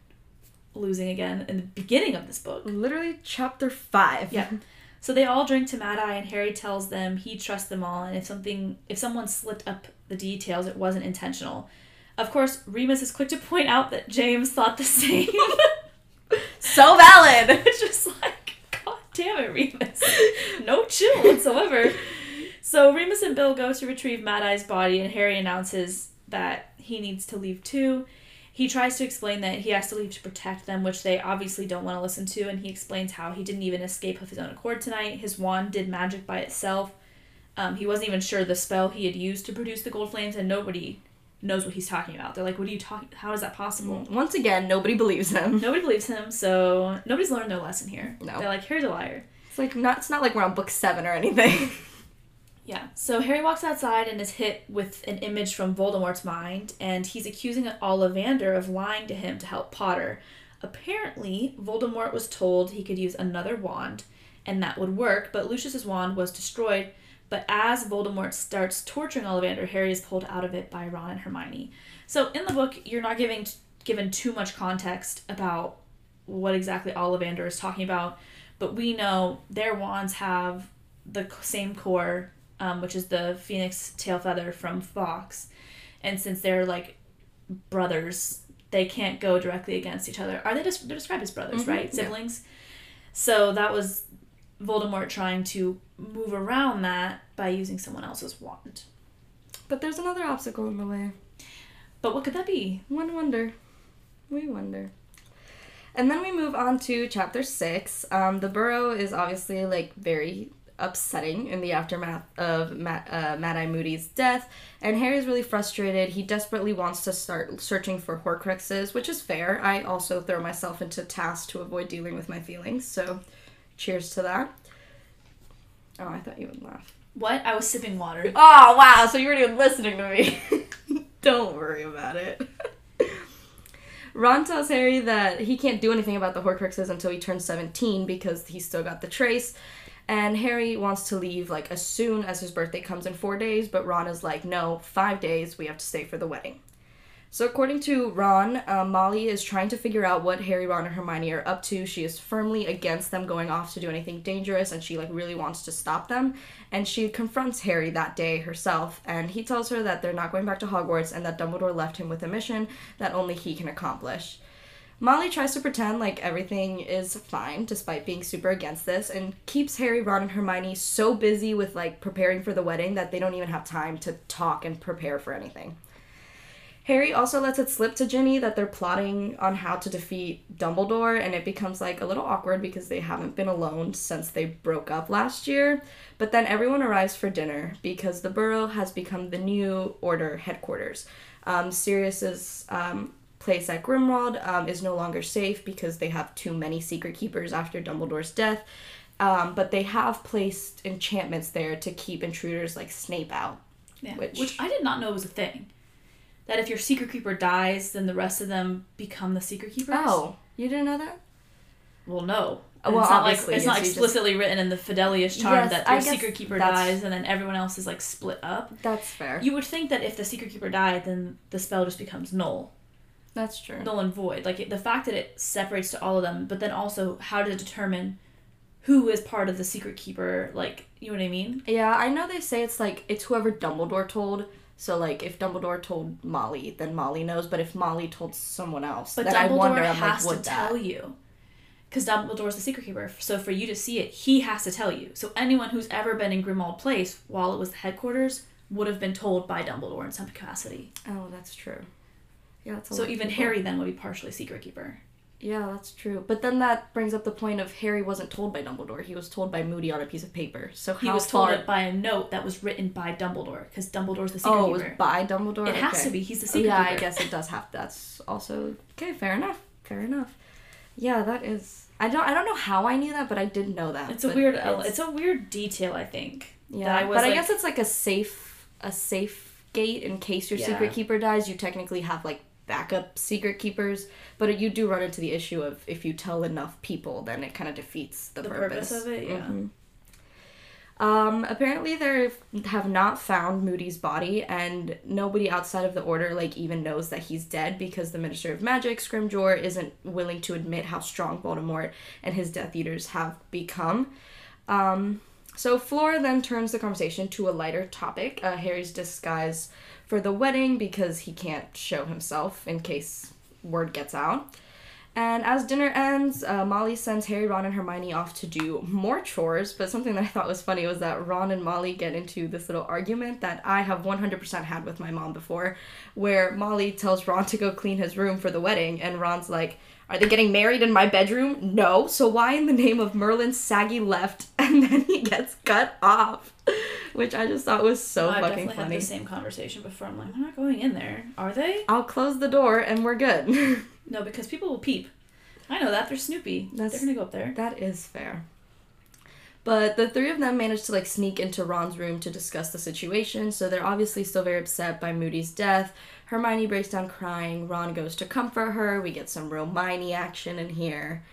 losing again in the beginning of this book. Literally chapter five. Yeah. So they all drink to Mad Eye, and Harry tells them he trusts them all, and if something, if someone slipped up the details, it wasn't intentional. Of course, Remus is quick to point out that James thought the same. So valid. it's just like, God damn it, Remus. No chill whatsoever. So Remus and Bill go to retrieve Mad Eye's body, and Harry announces that he needs to leave too. He tries to explain that he has to leave to protect them, which they obviously don't want to listen to, and he explains how he didn't even escape of his own accord tonight. His wand did magic by itself. Um, he wasn't even sure the spell he had used to produce the gold flames, and nobody knows what he's talking about. They're like, "What are you talking? How is that possible?" Once again, nobody believes him. Nobody believes him, so nobody's learned their lesson here. No. They're like, "Here's a liar." It's like not. It's not like we're on book seven or anything. Yeah. So Harry walks outside and is hit with an image from Voldemort's mind, and he's accusing Ollivander of lying to him to help Potter. Apparently, Voldemort was told he could use another wand, and that would work, but Lucius's wand was destroyed But as Voldemort starts torturing Ollivander, Harry is pulled out of it by Ron and Hermione. So in the book, you're not giving given too much context about what exactly Ollivander is talking about, but we know their wands have the same core, um, which is the phoenix tail feather from Fawkes, and since they're like brothers, they can't go directly against each other. Are they just they're described as brothers, Mhm, right? yeah. Siblings. So that was Voldemort trying to move around that by using someone else's wand. But there's another obstacle in the way. But what could that be? One wonder. We wonder. And then we move on to chapter six. Um, the burrow is obviously like very upsetting in the aftermath of Matt, uh, Mad Eye Moody's death, and Harry's really frustrated. He desperately wants to start searching for Horcruxes, which is fair. I also throw myself into tasks to avoid dealing with my feelings, so cheers to that. Oh, I thought you would laugh. What? I was sipping water. Oh wow! So you weren't even listening to me. Don't worry about it. Ron tells Harry that he can't do anything about the Horcruxes until he turns 17 because he's still got the trace. And Harry wants to leave like as soon as his birthday comes in four days, but Ron is like, no, five days, we have to stay for the wedding. So, according to Ron, uh, Molly is trying to figure out what Harry, Ron, and Hermione are up to. She is firmly against them going off to do anything dangerous, and she like really wants to stop them. And she confronts Harry that day herself, and he tells her that they're not going back to Hogwarts and that Dumbledore left him with a mission that only he can accomplish. Molly tries to pretend like everything is fine despite being super against this and keeps Harry, Ron, and Hermione so busy with like preparing for the wedding that they don't even have time to talk and prepare for anything. Harry also lets it slip to Ginny that they're plotting on how to defeat Dumbledore, and it becomes like a little awkward because they haven't been alone since they broke up last year. But then everyone arrives for dinner because the Burrow has become the new Order headquarters. Um, Sirius's um, place at Grimmauld um, is no longer safe because they have too many secret keepers after Dumbledore's death. Um, but they have placed enchantments there to keep intruders like Snape out. Yeah. Which- Which, I did not know was a thing. That if your secret keeper dies, then the rest of them become the secret keepers. Oh, you didn't know that? Well, no. Oh, well, it's not like obviously, it's not you just- explicitly written in the Fidelius charm Yes, that your secret keeper that's- dies and then everyone else is like split up. That's fair. You would think that if the secret keeper died, then the spell just becomes null, That's true. null and void. Like it, the fact that it separates to all of them, but then also how to determine who is part of the secret keeper. Like you know what I mean? Yeah, I know they say it's like it's whoever Dumbledore told. So like if Dumbledore told Molly, then Molly knows. But if Molly told someone else, But then Dumbledore I wonder, I'm has like, to would that? tell you. Because Dumbledore's the secret keeper. So for you to see it, he has to tell you. So anyone who's ever been in Grimmauld Place while it was the headquarters would have been told by Dumbledore in some capacity. Oh, that's true. Yeah, that's So even people. Harry then would be partially secret keeper. Yeah, that's true. But then that brings up the point of Harry wasn't told by Dumbledore. He was told by Moody on a piece of paper. So how He was told far? it by a note that was written by Dumbledore because Dumbledore's the secret oh, it was keeper. by Dumbledore. it has to be. He's the secret yeah, keeper. I guess it does have. That's also okay. Fair enough. Fair enough. Yeah, that is. I don't. I don't know how I knew that, but I did know that. It's a weird. It's, a weird detail. I think. Yeah, that I was but I guess it's like a safe a safe gate in case your Yeah. secret keeper dies. You technically have like backup secret keepers, but you do run into the issue of if you tell enough people, then it kind of defeats the, The purpose. purpose of it, yeah. Mhm. Um, apparently they have not found Moody's body, and nobody outside of the order like even knows that he's dead because the Minister of Magic, Scrimgeour, isn't willing to admit how strong Voldemort and his Death Eaters have become. Um, so Fleur then turns the conversation to a lighter topic, uh, Harry's disguise for the wedding because he can't show himself in case word gets out. And as dinner ends, uh, Molly sends Harry, Ron, and Hermione off to do more chores. But something that I thought was funny was that Ron and Molly get into this little argument that I have 100% had with my mom before, where Molly tells Ron to go clean his room for the wedding, and Ron's like, Are they getting married in my bedroom? No. So why in the name of Merlin saggy left? And then he gets cut off, which I just thought was so I've fucking definitely had funny. the same conversation before. I'm like, I'm not going in there. Are they? I'll close the door and we're good. No, because people will peep. I know that. They're Snoopy. That's- They're gonna go up there. That is fair. But the three of them manage to like sneak into Ron's room to discuss the situation, so they're obviously still very upset by Moody's death. Hermione breaks down crying, Ron goes to comfort her, we get some Romione action in here.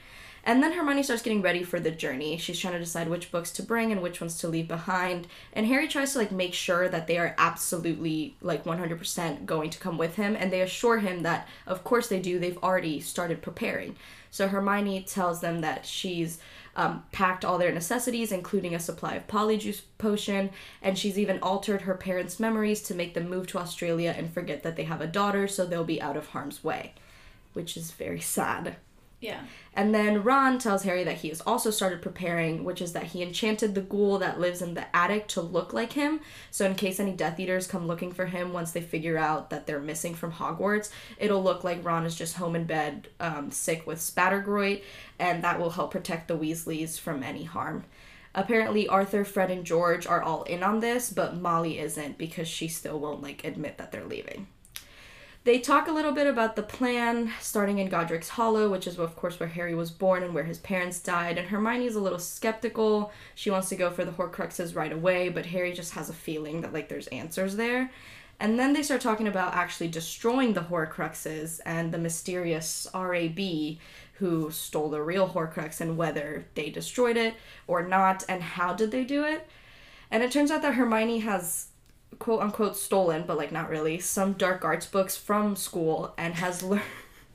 And then Hermione starts getting ready for the journey. She's trying to decide which books to bring and which ones to leave behind. And Harry tries to like make sure that they are absolutely like 100% going to come with him and they assure him that of course they do. They've already started preparing. So Hermione tells them that she's um, packed all their necessities, including a supply of polyjuice potion, and she's even altered her parents' memories to make them move to Australia and forget that they have a daughter so they'll be out of harm's way, which is very sad. Yeah. And then Ron tells Harry that he has also started preparing, which is that he enchanted the ghoul that lives in the attic to look like him. So, in case any Death Eaters come looking for him once they figure out that they're missing from Hogwarts, it'll look like Ron is just home in bed, um, sick with Spattergroit, and that will help protect the Weasleys from any harm. Apparently, Arthur, Fred, and George are all in on this, but Molly isn't because she still won't like admit that they're leaving. They talk a little bit about the plan, starting in Godric's Hollow, which is, of course, where Harry was born and where his parents died. And Hermione's a little skeptical. She wants to go for the Horcruxes right away, but Harry just has a feeling that, like, there's answers there. And then they start talking about actually destroying the Horcruxes and the mysterious RAB who stole the real Horcrux and whether they destroyed it or not and how did they do it. And it turns out that Hermione has quote unquote stolen, but like not really, some dark arts books from school and has learned.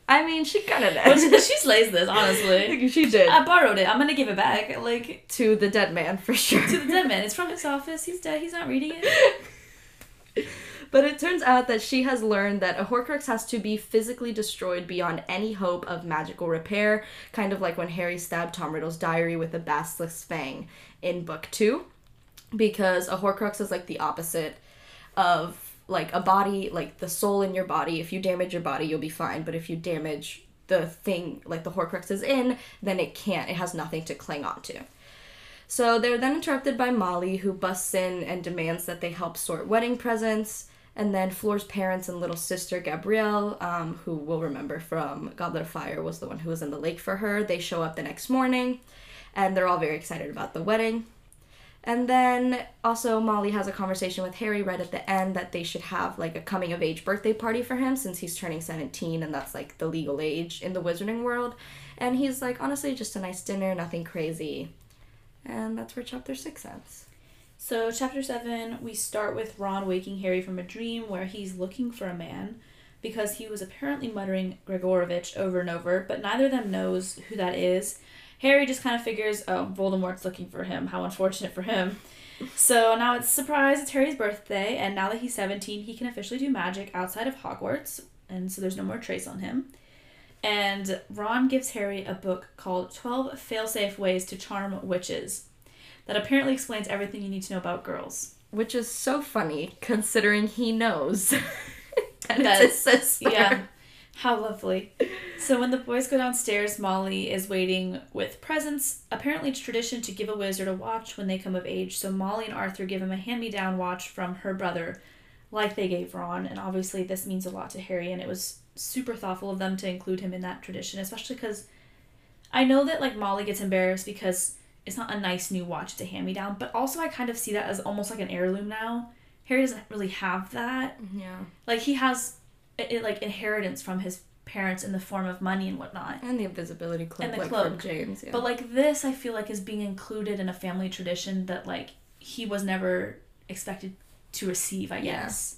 I mean, she kind of did. she, slays this, honestly. she did I borrowed it. I'm gonna give it back. Like to the dead man for sure. to the dead man. It's from his office. He's dead. He's not reading it. But it turns out that she has learned that a Horcrux has to be physically destroyed beyond any hope of magical repair, kind of like when Harry stabbed Tom Riddle's diary with a basilisk's fang in book two. Because a Horcrux is like the opposite of like a body, like the soul in your body. If you damage your body, you'll be fine. But if you damage the thing, like the Horcrux is in, then it can't. It has nothing to cling on to. So they're then interrupted by Molly, who busts in and demands that they help sort wedding presents. And then Fleur's parents and little sister Gabrielle, um, who we'll remember from Goblet of Fire, was the one who was in the lake for her. They show up the next morning, and they're all very excited about the wedding. And then also Molly has a conversation with Harry right at the end that they should have like a coming of age birthday party for him since he's turning 17 and that's like the legal age in the wizarding world. And he's like, honestly, just a nice dinner, nothing crazy. And that's where chapter 6 ends. So, chapter 7, we start with Ron waking Harry from a dream where he's looking for a man because he was apparently muttering Gregorovitch over and over, but neither of them knows who that is. Harry just kind of figures, oh, Voldemort's looking for him. How unfortunate for him. So now it's surprise, it's Harry's birthday, and now that he's 17, he can officially do magic outside of Hogwarts, and so there's no more trace on him. And Ron gives Harry a book called 12 Failsafe Ways to Charm Witches that apparently explains everything you need to know about girls. Which is so funny considering he knows that That- it's his sister. Yeah. How lovely. So when the boys go downstairs, Molly is waiting with presents. Apparently, it's tradition to give a wizard a watch when they come of age. So Molly and Arthur give him a hand-me-down watch from her brother, like they gave Ron. And obviously, this means a lot to Harry, and it was super thoughtful of them to include him in that tradition, especially because I know that like Molly gets embarrassed because it's not a nice new watch; it's a hand-me-down. But also, I kind of see that as almost like an heirloom now. Harry doesn't really have that Yeah. like he has it, like inheritance from his parents in the form of money and whatnot And the invisibility cloak, And the like cloak. from James. Yeah. but like this i feel like is being included in a family tradition that like he was never expected to receive i Yeah. guess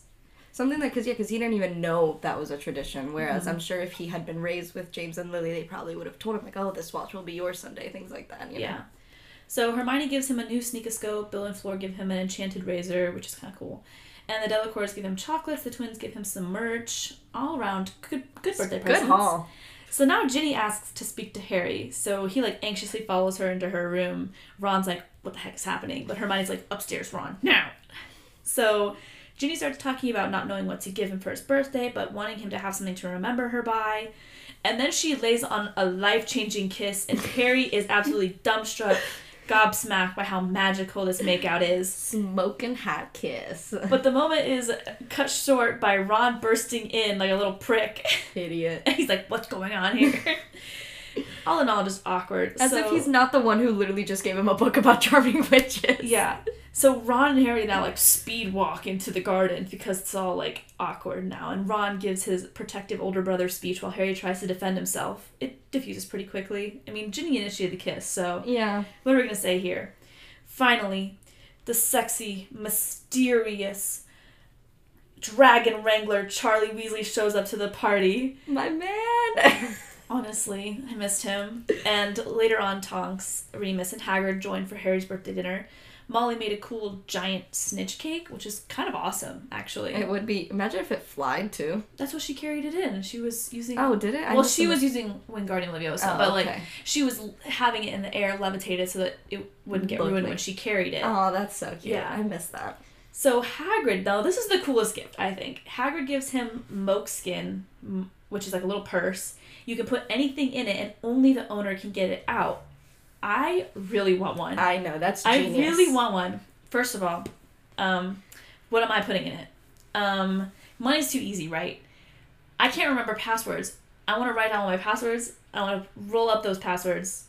Something that, because yeah, because he didn't even know that was a tradition. Whereas Mm-hmm. I'm sure if he had been raised with James and Lily, they probably would have told him like, "Oh, this watch will be yours someday," things like that. You know? yeah so hermione gives him a new sneakoscope bill and Fleur give him an enchanted razor which is kind of cool and the delacours give him chocolates the twins give him some merch all around good good birthday Good presents haul. So now Ginny asks to speak to Harry. So he like anxiously follows her into her room. Ron's like, "What the heck is happening?" But Hermione's like, "Upstairs, Ron, now." So Ginny starts talking about not knowing what to give him for his birthday, but wanting him to have something to remember her by. And then she lays on a life-changing kiss, and Harry is absolutely dumbstruck, gobsmacked by how magical this makeout is. Smoking hot kiss. But the moment is cut short by Ron bursting in like a little prick. Idiot. And he's like, what's going on here? all in all, just awkward. As So- if he's not the one who literally just gave him a book about charming witches. Yeah. So Ron and Harry now like speed walk into the garden because it's all like awkward now. And Ron gives his protective older brother speech while Harry tries to defend himself. It diffuses pretty quickly. I mean, Ginny initiated the kiss, so Yeah. what are we gonna say here? Finally, the sexy, mysterious dragon wrangler Charlie Weasley shows up to the party. My man. Honestly, I missed him. And later on, Tonks, Remus, and Hagrid joined for Harry's birthday dinner. Molly made a cool giant snitch cake, which is kind of awesome, actually. it would be. Imagine if it flied too. That's what she carried it in. She was using. Oh, did it? I well, she was missed- using Wingardium Leviosa, Oh, but like okay. she was having it in the air, levitated, so that it wouldn't get Looked ruined when she carried it. Oh, that's so cute. Yeah. I missed that. So Hagrid, though, this is the coolest gift I think. Hagrid gives him moke skin, which is like a little purse. You can put anything in it, and only the owner can get it out. I really want one. I know that's I really want one. First of all, um, what am I putting in it? Um, money's too easy, right? I can't remember passwords. I want to write down all my passwords. I want to roll up those passwords,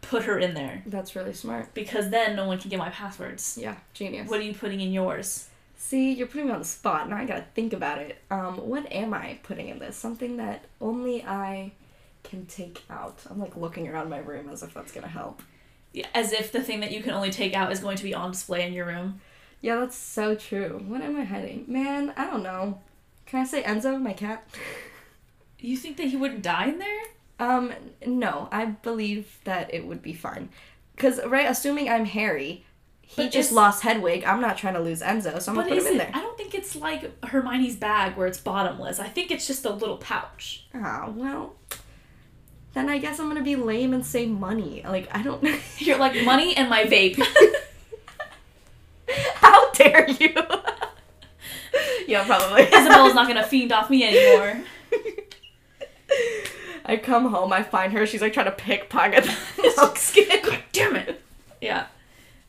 put her in there, That's really smart. because then no one can get my passwords. Yeah, genius. What are you putting in yours? See, you're putting me on the spot. Now I gotta think about it. Um, what am I putting in this? Something that only I can take out. I'm like looking around my room as if that's gonna help. Yeah, As if the thing that you can only take out is going to be on display in your room. Yeah, that's so true. What am I hiding? Man, I don't know. Can I say Enzo, my cat? You think that he wouldn't die in there? Um, no, I believe that it would be fine. Cause right, assuming I'm Harry, he But just lost Hedwig. I'm not trying to lose Enzo, so I'm gonna put him in it? there. I don't think it's like Hermione's bag where it's bottomless. I think it's just a little pouch. Oh well. Then I guess I'm gonna be lame and say money. Like I don't. You're like money and my vape. How dare you? yeah, probably. Isabella's not gonna fiend off me anymore. I come home, I find her. She's like trying to pickpocket the moke skin. God damn it. Yeah.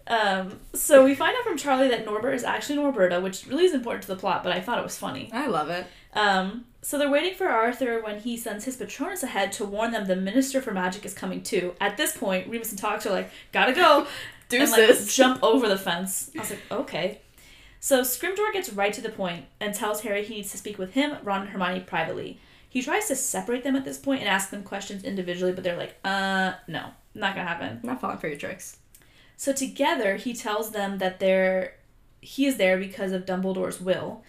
Um, so we find out from Charlie that Norbert is actually Norberta, which really is important to the plot, but I thought it was funny. I love it. Um, so they're waiting for Arthur when he sends his Patronus ahead to warn them the Minister for Magic is coming too. At this point, Remus and Tonks are like, gotta go. and like jump over the fence. I was like, okay. So Scrimgeour gets right to the point and tells Harry he needs to speak with him, Ron, and Hermione privately. He tries to separate them at this point and ask them questions individually, but they're like, uh, no, not gonna happen. Not falling for your tricks. So together, he tells them that they're he is there because of Dumbledore's will,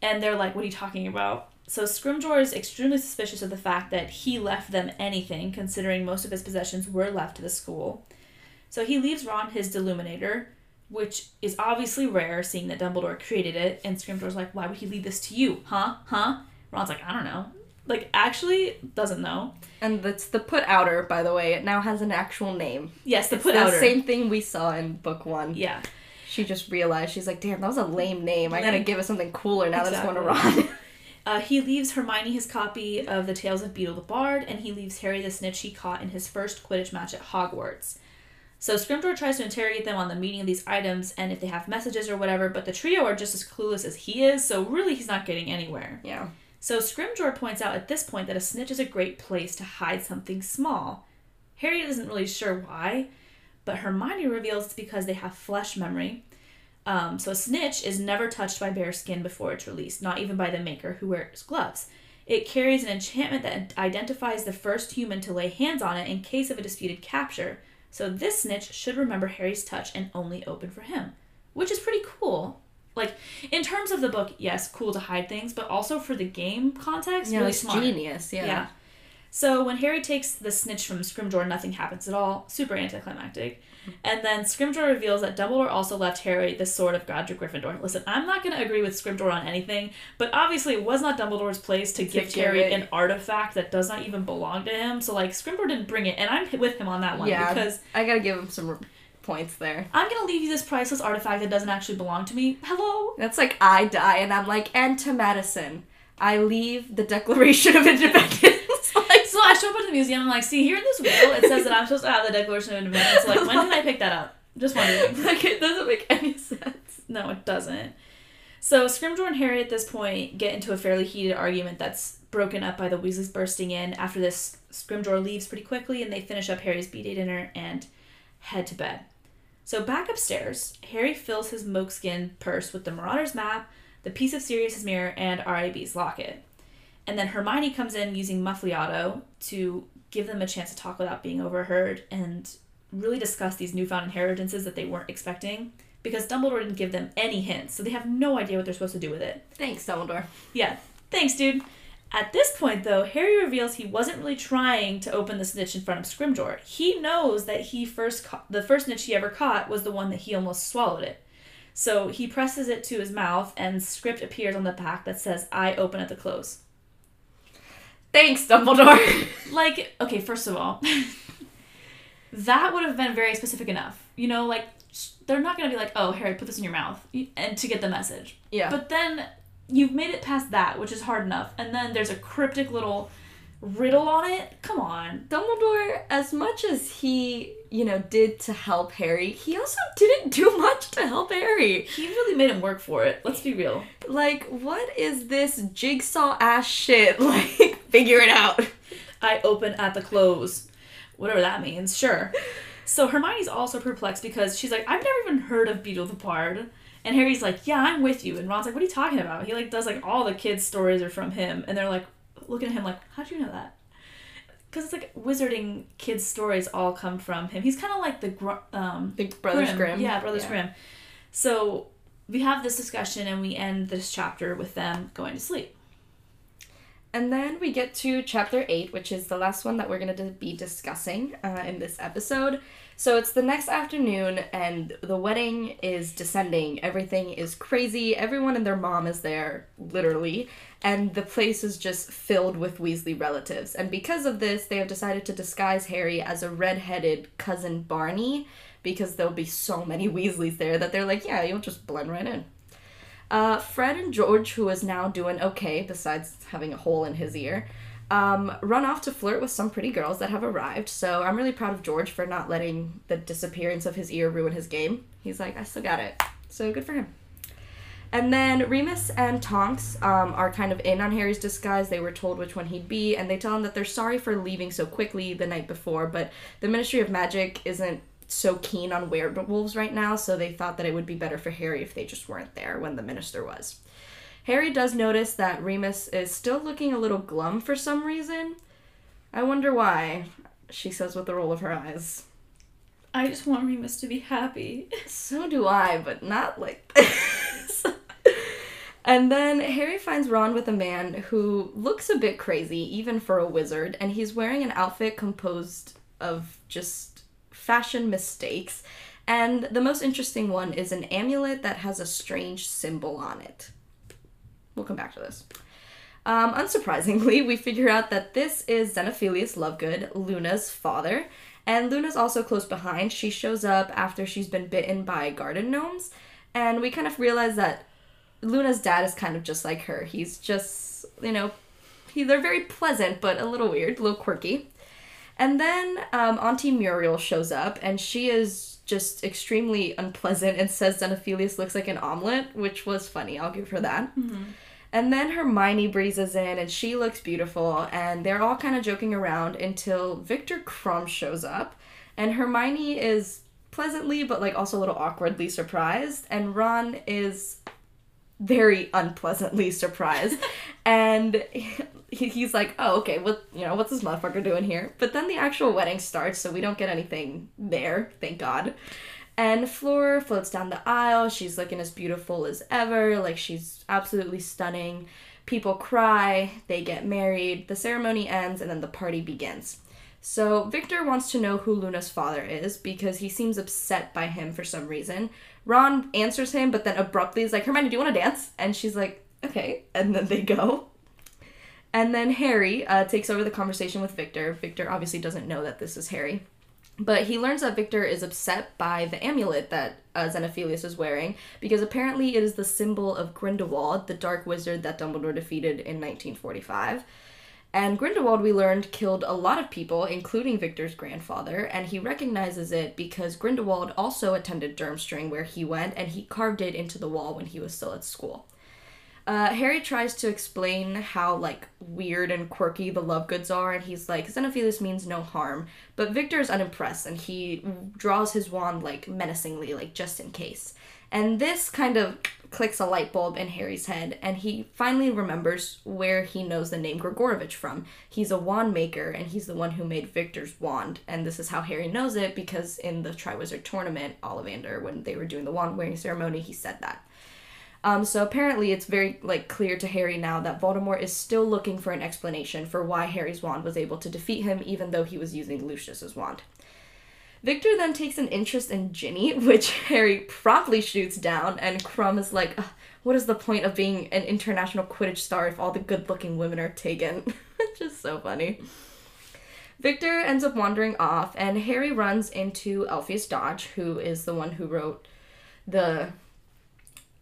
and they're like, "What are you talking about?" So Scrimgeour is extremely suspicious of the fact that he left them anything, considering most of his possessions were left to the school. So he leaves Ron his Deluminator, which is obviously rare, seeing that Dumbledore created it. And Scrimgeour's like, "Why would he leave this to you? Huh? Huh?" Ron's like, "I don't know." Like, actually, doesn't know. And that's the put outer, by the way. It now has an actual name. Yes, the It's put the outer. same thing we saw in book one. Yeah. She just realized she's like, damn, that was a lame name. I gotta give it something cooler now that it's going to Exactly. Ron. Uh, he leaves Hermione his copy of the Tales of Beetle the Bard, and he leaves Harry the snitch he caught in his first Quidditch match at Hogwarts. So Scrimgeour tries to interrogate them on the meaning of these items and if they have messages or whatever, but the trio are just as clueless as he is, so really he's not getting anywhere. yeah. So Scrimgeour points out at this point that a snitch is a great place to hide something small. Harry isn't really sure why, but Hermione reveals it's because they have flesh memory. Um, so a snitch is never touched by bare skin before it's released, not even by the maker who wears gloves. It carries an enchantment that identifies the first human to lay hands on it in case of a disputed capture. So this snitch should remember Harry's touch and only open for him, which is pretty cool. Like in terms of the book, yes, cool to hide things, but also for the game context, Yeah, really smart. genius. Yeah. Yeah. So when Harry takes the snitch from Scrimgeour, nothing happens at all. Super anticlimactic. And then Scrimgeour reveals that Dumbledore also left Harry the sword of Godric Gryffindor. Listen, I'm not going to agree with Scrimgeour on anything, but obviously it was not Dumbledore's place to give give Harry it- an artifact that does not even belong to him. So like Scrimgeour didn't bring it, and I'm with him on that one Yeah. because I gotta give him some points there. I'm to leave you this priceless artifact that doesn't actually belong to me. Hello. That's like I die and I'm like, and to Madison, I leave the Declaration of Independence. like, So I show up at the museum. I'm like, see, here in this will, it says that I'm supposed to have the Declaration of Independence. Like, when did I pick that up? Just wondering. like it doesn't make any sense. No, it doesn't. So Scrimgeour and Harry at this point get into a fairly heated argument that's broken up by the Weasleys bursting in. After this, Scrimgeour leaves pretty quickly and they finish up Harry's B-Day dinner and head to bed. So back upstairs, Harry fills his mokeskin purse with the Marauder's map, the piece of Sirius's mirror, and RAB's locket. And then Hermione comes in using Muffliato to give them a chance to talk without being overheard and really discuss these newfound inheritances that they weren't expecting because Dumbledore didn't give them any hints, so they have no idea what they're supposed to do with it. Thanks, Dumbledore. Yeah, thanks, dude. At this point, though, Harry reveals he wasn't really trying to open the snitch in front of Scrimgeour. He knows that he first ca- the first snitch he ever caught was the one that he almost swallowed it. So he presses it to his mouth, and script appears on the back that says, "I open at the close." Thanks, Dumbledore. Like, okay, first of all, that would have been very specific enough. You know, like they're not gonna be like, "Oh, Harry, put this in your mouth," and to get the message. yeah. But then you've made it past that, which is hard enough, and then there's a cryptic little riddle on it. Come on. Dumbledore, as much as he, you know, did to help Harry, he also didn't do much to help Harry. He really made him work for it. Let's be real. Like, what is this jigsaw ass shit? Like, figure it out. I open at the close. Whatever that means, sure. So Hermione's also perplexed because she's like, I've never even heard of Beetle the Bard. And Harry's like, Yeah, I'm with you. And Ron's like, What are you talking about? He like does like all the kids' stories are from him, and they're like looking at him like, How'd you know that? Because it's like wizarding kids' stories all come from him. He's kind of like the gr- um The Brothers Grimm. Yeah, Brothers Grimm. So we have this discussion and we end this chapter with them going to sleep. And then we get to chapter 8, which is the last one that we're going to be discussing uh, in this episode. So it's the next afternoon, and the wedding is descending. Everything is crazy. Everyone and their mom is there, literally. And the place is just filled with Weasley relatives. And because of this, they have decided to disguise Harry as a red-headed cousin Barney, because there'll be so many Weasleys there that they're like, yeah, you'll just blend right in. Uh, Fred and George, who is now doing okay, besides having a hole in his ear, um, run off to flirt with some pretty girls that have arrived. So I'm really proud of George for not letting the disappearance of his ear ruin his game. He's like, I still got it. So good for him. And then Remus and Tonks um, are kind of in on Harry's disguise. They were told which one he'd be, and they tell him that they're sorry for leaving so quickly the night before, but the Ministry of Magic isn't so keen on werewolves right now, so they thought that it would be better for Harry if they just weren't there when the minister was. Harry does notice that Remus is still looking a little glum for some reason. I wonder why, she says with a roll of her eyes. I just want Remus to be happy. So do I, but not like this. and then Harry finds Ron with a man who looks a bit crazy, even for a wizard, and he's wearing an outfit composed of just fashion mistakes. And the most interesting one is an amulet that has a strange symbol on it. We'll come back to this. Um, unsurprisingly, we figure out that this is Xenophilius Lovegood, Luna's father, and Luna's also close behind. She shows up after she's been bitten by garden gnomes, and we kind of realize that Luna's dad is kind of just like her. He's just, you know, he, they're very pleasant, but a little weird, a little quirky. And then um, Auntie Muriel shows up, and she is just extremely unpleasant and says Xenophilius looks like an omelet, which was funny. I'll give her that. And then Hermione breezes in, and she looks beautiful, and they're all kind of joking around until Viktor Krum shows up, and Hermione is pleasantly but like also a little awkwardly surprised, and Ron is very unpleasantly surprised, and he, he's like, "Oh, okay, what you know, what's this motherfucker doing here?" But then the actual wedding starts, so we don't get anything there, thank God. And Fleur floats down the aisle. She's looking as beautiful as ever. Like, she's absolutely stunning. People cry. They get married. The ceremony ends, and then the party begins. So, Viktor wants to know who Luna's father is because he seems upset by him for some reason. Ron answers him, but then abruptly is like, Hermione, do you want to dance? And she's like, okay. And then they go. And then Harry uh, takes over the conversation with Viktor. Viktor obviously doesn't know that this is Harry. But he learns that Viktor is upset by the amulet that uh, Xenophilius is wearing because apparently it is the symbol of Grindelwald, the dark wizard that Dumbledore defeated in 1945. And Grindelwald, we learned, killed a lot of people, including Viktor's grandfather, and he recognizes it because Grindelwald also attended Durmstrang where he went, and he carved it into the wall when he was still at school. Uh, Harry tries to explain how like weird and quirky the Lovegoods are, and he's like, Xenophilius means no harm. But Viktor is unimpressed, and he draws his wand like menacingly, like just in case. And this kind of clicks a light bulb in Harry's head, and he finally remembers where he knows the name Gregorovitch from. He's a wand maker, and he's the one who made Viktor's wand. And this is how Harry knows it because in the Triwizard Tournament, Ollivander, when they were doing the wand wearing ceremony, he said that. Um, so apparently, it's very like clear to Harry now that Voldemort is still looking for an explanation for why Harry's wand was able to defeat him, even though he was using Lucius's wand. Viktor then takes an interest in Ginny, which Harry promptly shoots down, and Krum is like, "What is the point of being an international Quidditch star if all the good-looking women are taken?" Is so funny. Viktor ends up wandering off, and Harry runs into Elphias Doge, who is the one who wrote the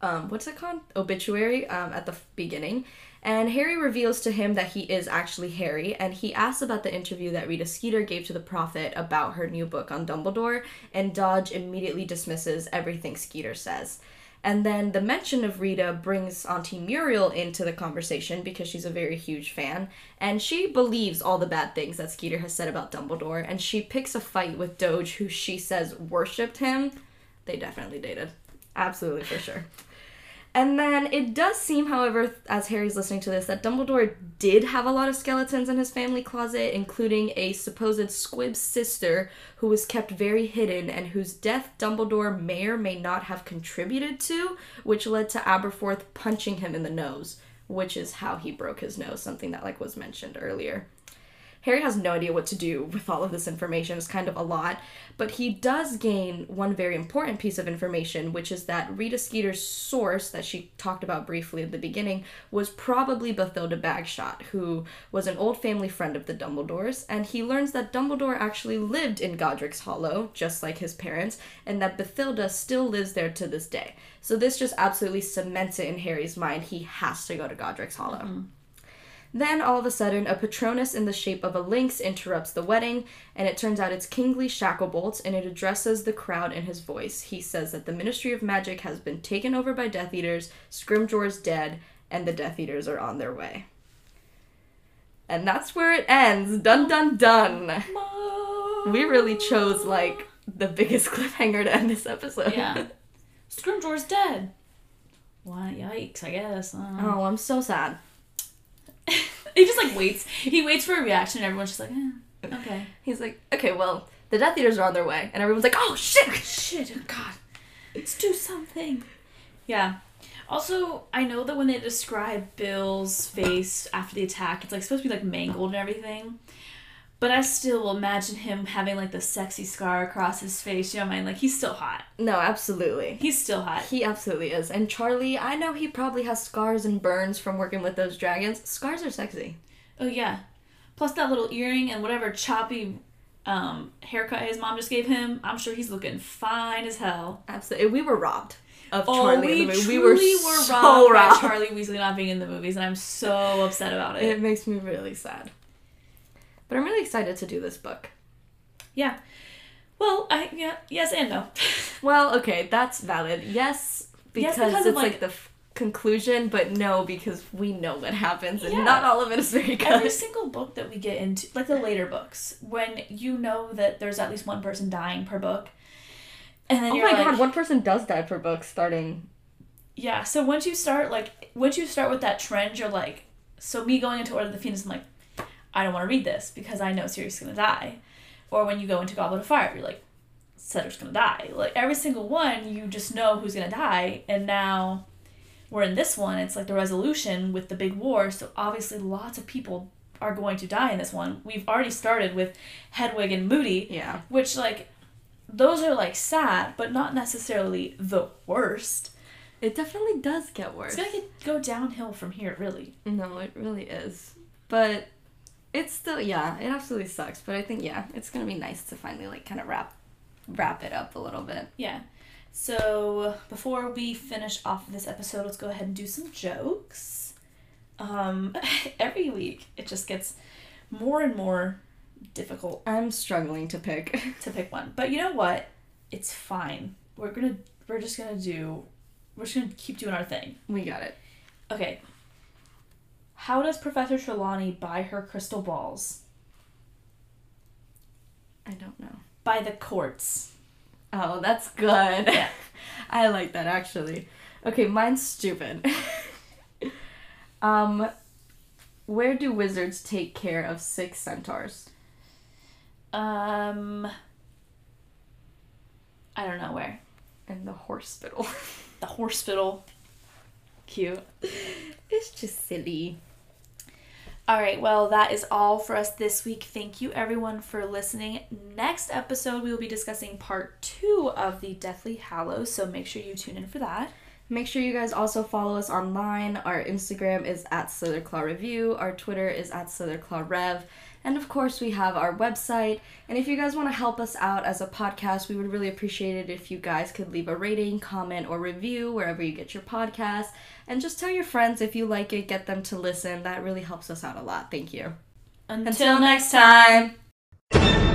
um, what's it called? Obituary um, at the beginning. And Harry reveals to him that he is actually Harry, and he asks about the interview that Rita Skeeter gave to the Prophet about her new book on Dumbledore, and Doge immediately dismisses everything Skeeter says. And then the mention of Rita brings Auntie Muriel into the conversation because she's a very huge fan, and she believes all the bad things that Skeeter has said about Dumbledore, and she picks a fight with Doge, who she says worshipped him. They definitely dated. Absolutely, for sure. And then it does seem, however, as Harry's listening to this, that Dumbledore did have a lot of skeletons in his family closet, including a supposed Squib sister who was kept very hidden and whose death Dumbledore may or may not have contributed to, which led to Aberforth punching him in the nose, which is how he broke his nose, something that like was mentioned earlier. Harry has no idea what to do with all of this information. It's kind of a lot. But he does gain one very important piece of information, which is that Rita Skeeter's source, that she talked about briefly at the beginning, was probably Bathilda Bagshot, who was an old family friend of the Dumbledores. And he learns that Dumbledore actually lived in Godric's Hollow, just like his parents, and that Bathilda still lives there to this day. So this just absolutely cements it in Harry's mind. He has to go to Godric's Hollow. Mm-hmm. Then, all of a sudden, a Patronus in the shape of a lynx interrupts the wedding, and it turns out it's Kingsley Shacklebolt, and it addresses the crowd in his voice. He says that the Ministry of Magic has been taken over by Death Eaters, Scrimgeour's dead, and the Death Eaters are on their way. And that's where it ends. Dun dun dun. We really chose, like, the biggest cliffhanger to end this episode. Yeah. Scrimgeour's dead. Why, yikes, I guess. Uh. Oh, I'm so sad. he just like waits. He waits for a reaction, and everyone's just like, eh, okay. He's like, okay, well, the Death Eaters are on their way, and everyone's like, oh shit, shit, oh, God, let's do something. Yeah. Also, I know that when they describe Bill's face after the attack, it's like supposed to be like mangled and everything. But I still imagine him having like the sexy scar across his face. You know what I mean? Like he's still hot. No, absolutely. He's still hot. He absolutely is. And Charlie, I know he probably has scars and burns from working with those dragons. Scars are sexy. Oh yeah. Plus that little earring and whatever choppy um, haircut his mom just gave him. I'm sure he's looking fine as hell. Absolutely. We were robbed of oh, Charlie we in the movie. We were, were so robbed, robbed by Charlie Weasley not being in the movies, and I'm so upset about it. It makes me really sad. But I'm really excited to do this book. Yeah. Well, I yeah, yes and no. well, okay, that's valid. Yes, because, yes, because it's like, like the f- conclusion, but no, because we know what happens, and yeah. not all of it is very good. Every single book that we get into, like the later books, when you know that there's at least one person dying per book, and then oh my like, god, one person does die per book starting. Yeah, so once you start like once you start with that trend, you're like, so me going into Order of the Phoenix, I'm like, I don't want to read this because I know Sirius is gonna die. Or when you go into Goblet of Fire, you're like, Cedric's gonna die. Like every single one, you just know who's gonna die, and now we're in this one. It's like the resolution with the big war, so obviously lots of people are going to die in this one. We've already started with Hedwig and Moody, yeah, which like those are like sad, but not necessarily the worst. It definitely does get worse. It's gonna get, go downhill from here, really. No, it really is. But it's still yeah, it absolutely sucks, but I think yeah, it's gonna be nice to finally like kind of wrap wrap it up a little bit. Yeah. So before we finish off this episode, let's go ahead and do some jokes. Um, every week it just gets more and more difficult. I'm struggling to pick to pick one, but you know what? It's fine. We're gonna we're just gonna do we're just gonna keep doing our thing. We got it. Okay. How does Professor Trelawney buy her crystal balls? I don't know. By the courts. Oh, that's good. Yeah. I like that actually. Okay, mine's stupid. um, where do wizards take care of sick centaurs? Um. I don't know where. In the hospital. The hospital. Cute. it's just silly. All right, well, that is all for us this week. Thank you, everyone, for listening. Next episode, we will be discussing part two of the Deathly Hallows, so make sure you tune in for that. Make sure you guys also follow us online. Our Instagram is at Slytherclaw Review. Our Twitter is at Slytherclaw Rev. And of course, we have our website. And if you guys want to help us out as a podcast, we would really appreciate it if you guys could leave a rating, comment, or review wherever you get your podcast. And just tell your friends if you like it, get them to listen. That really helps us out a lot. Thank you. Until, Until next time.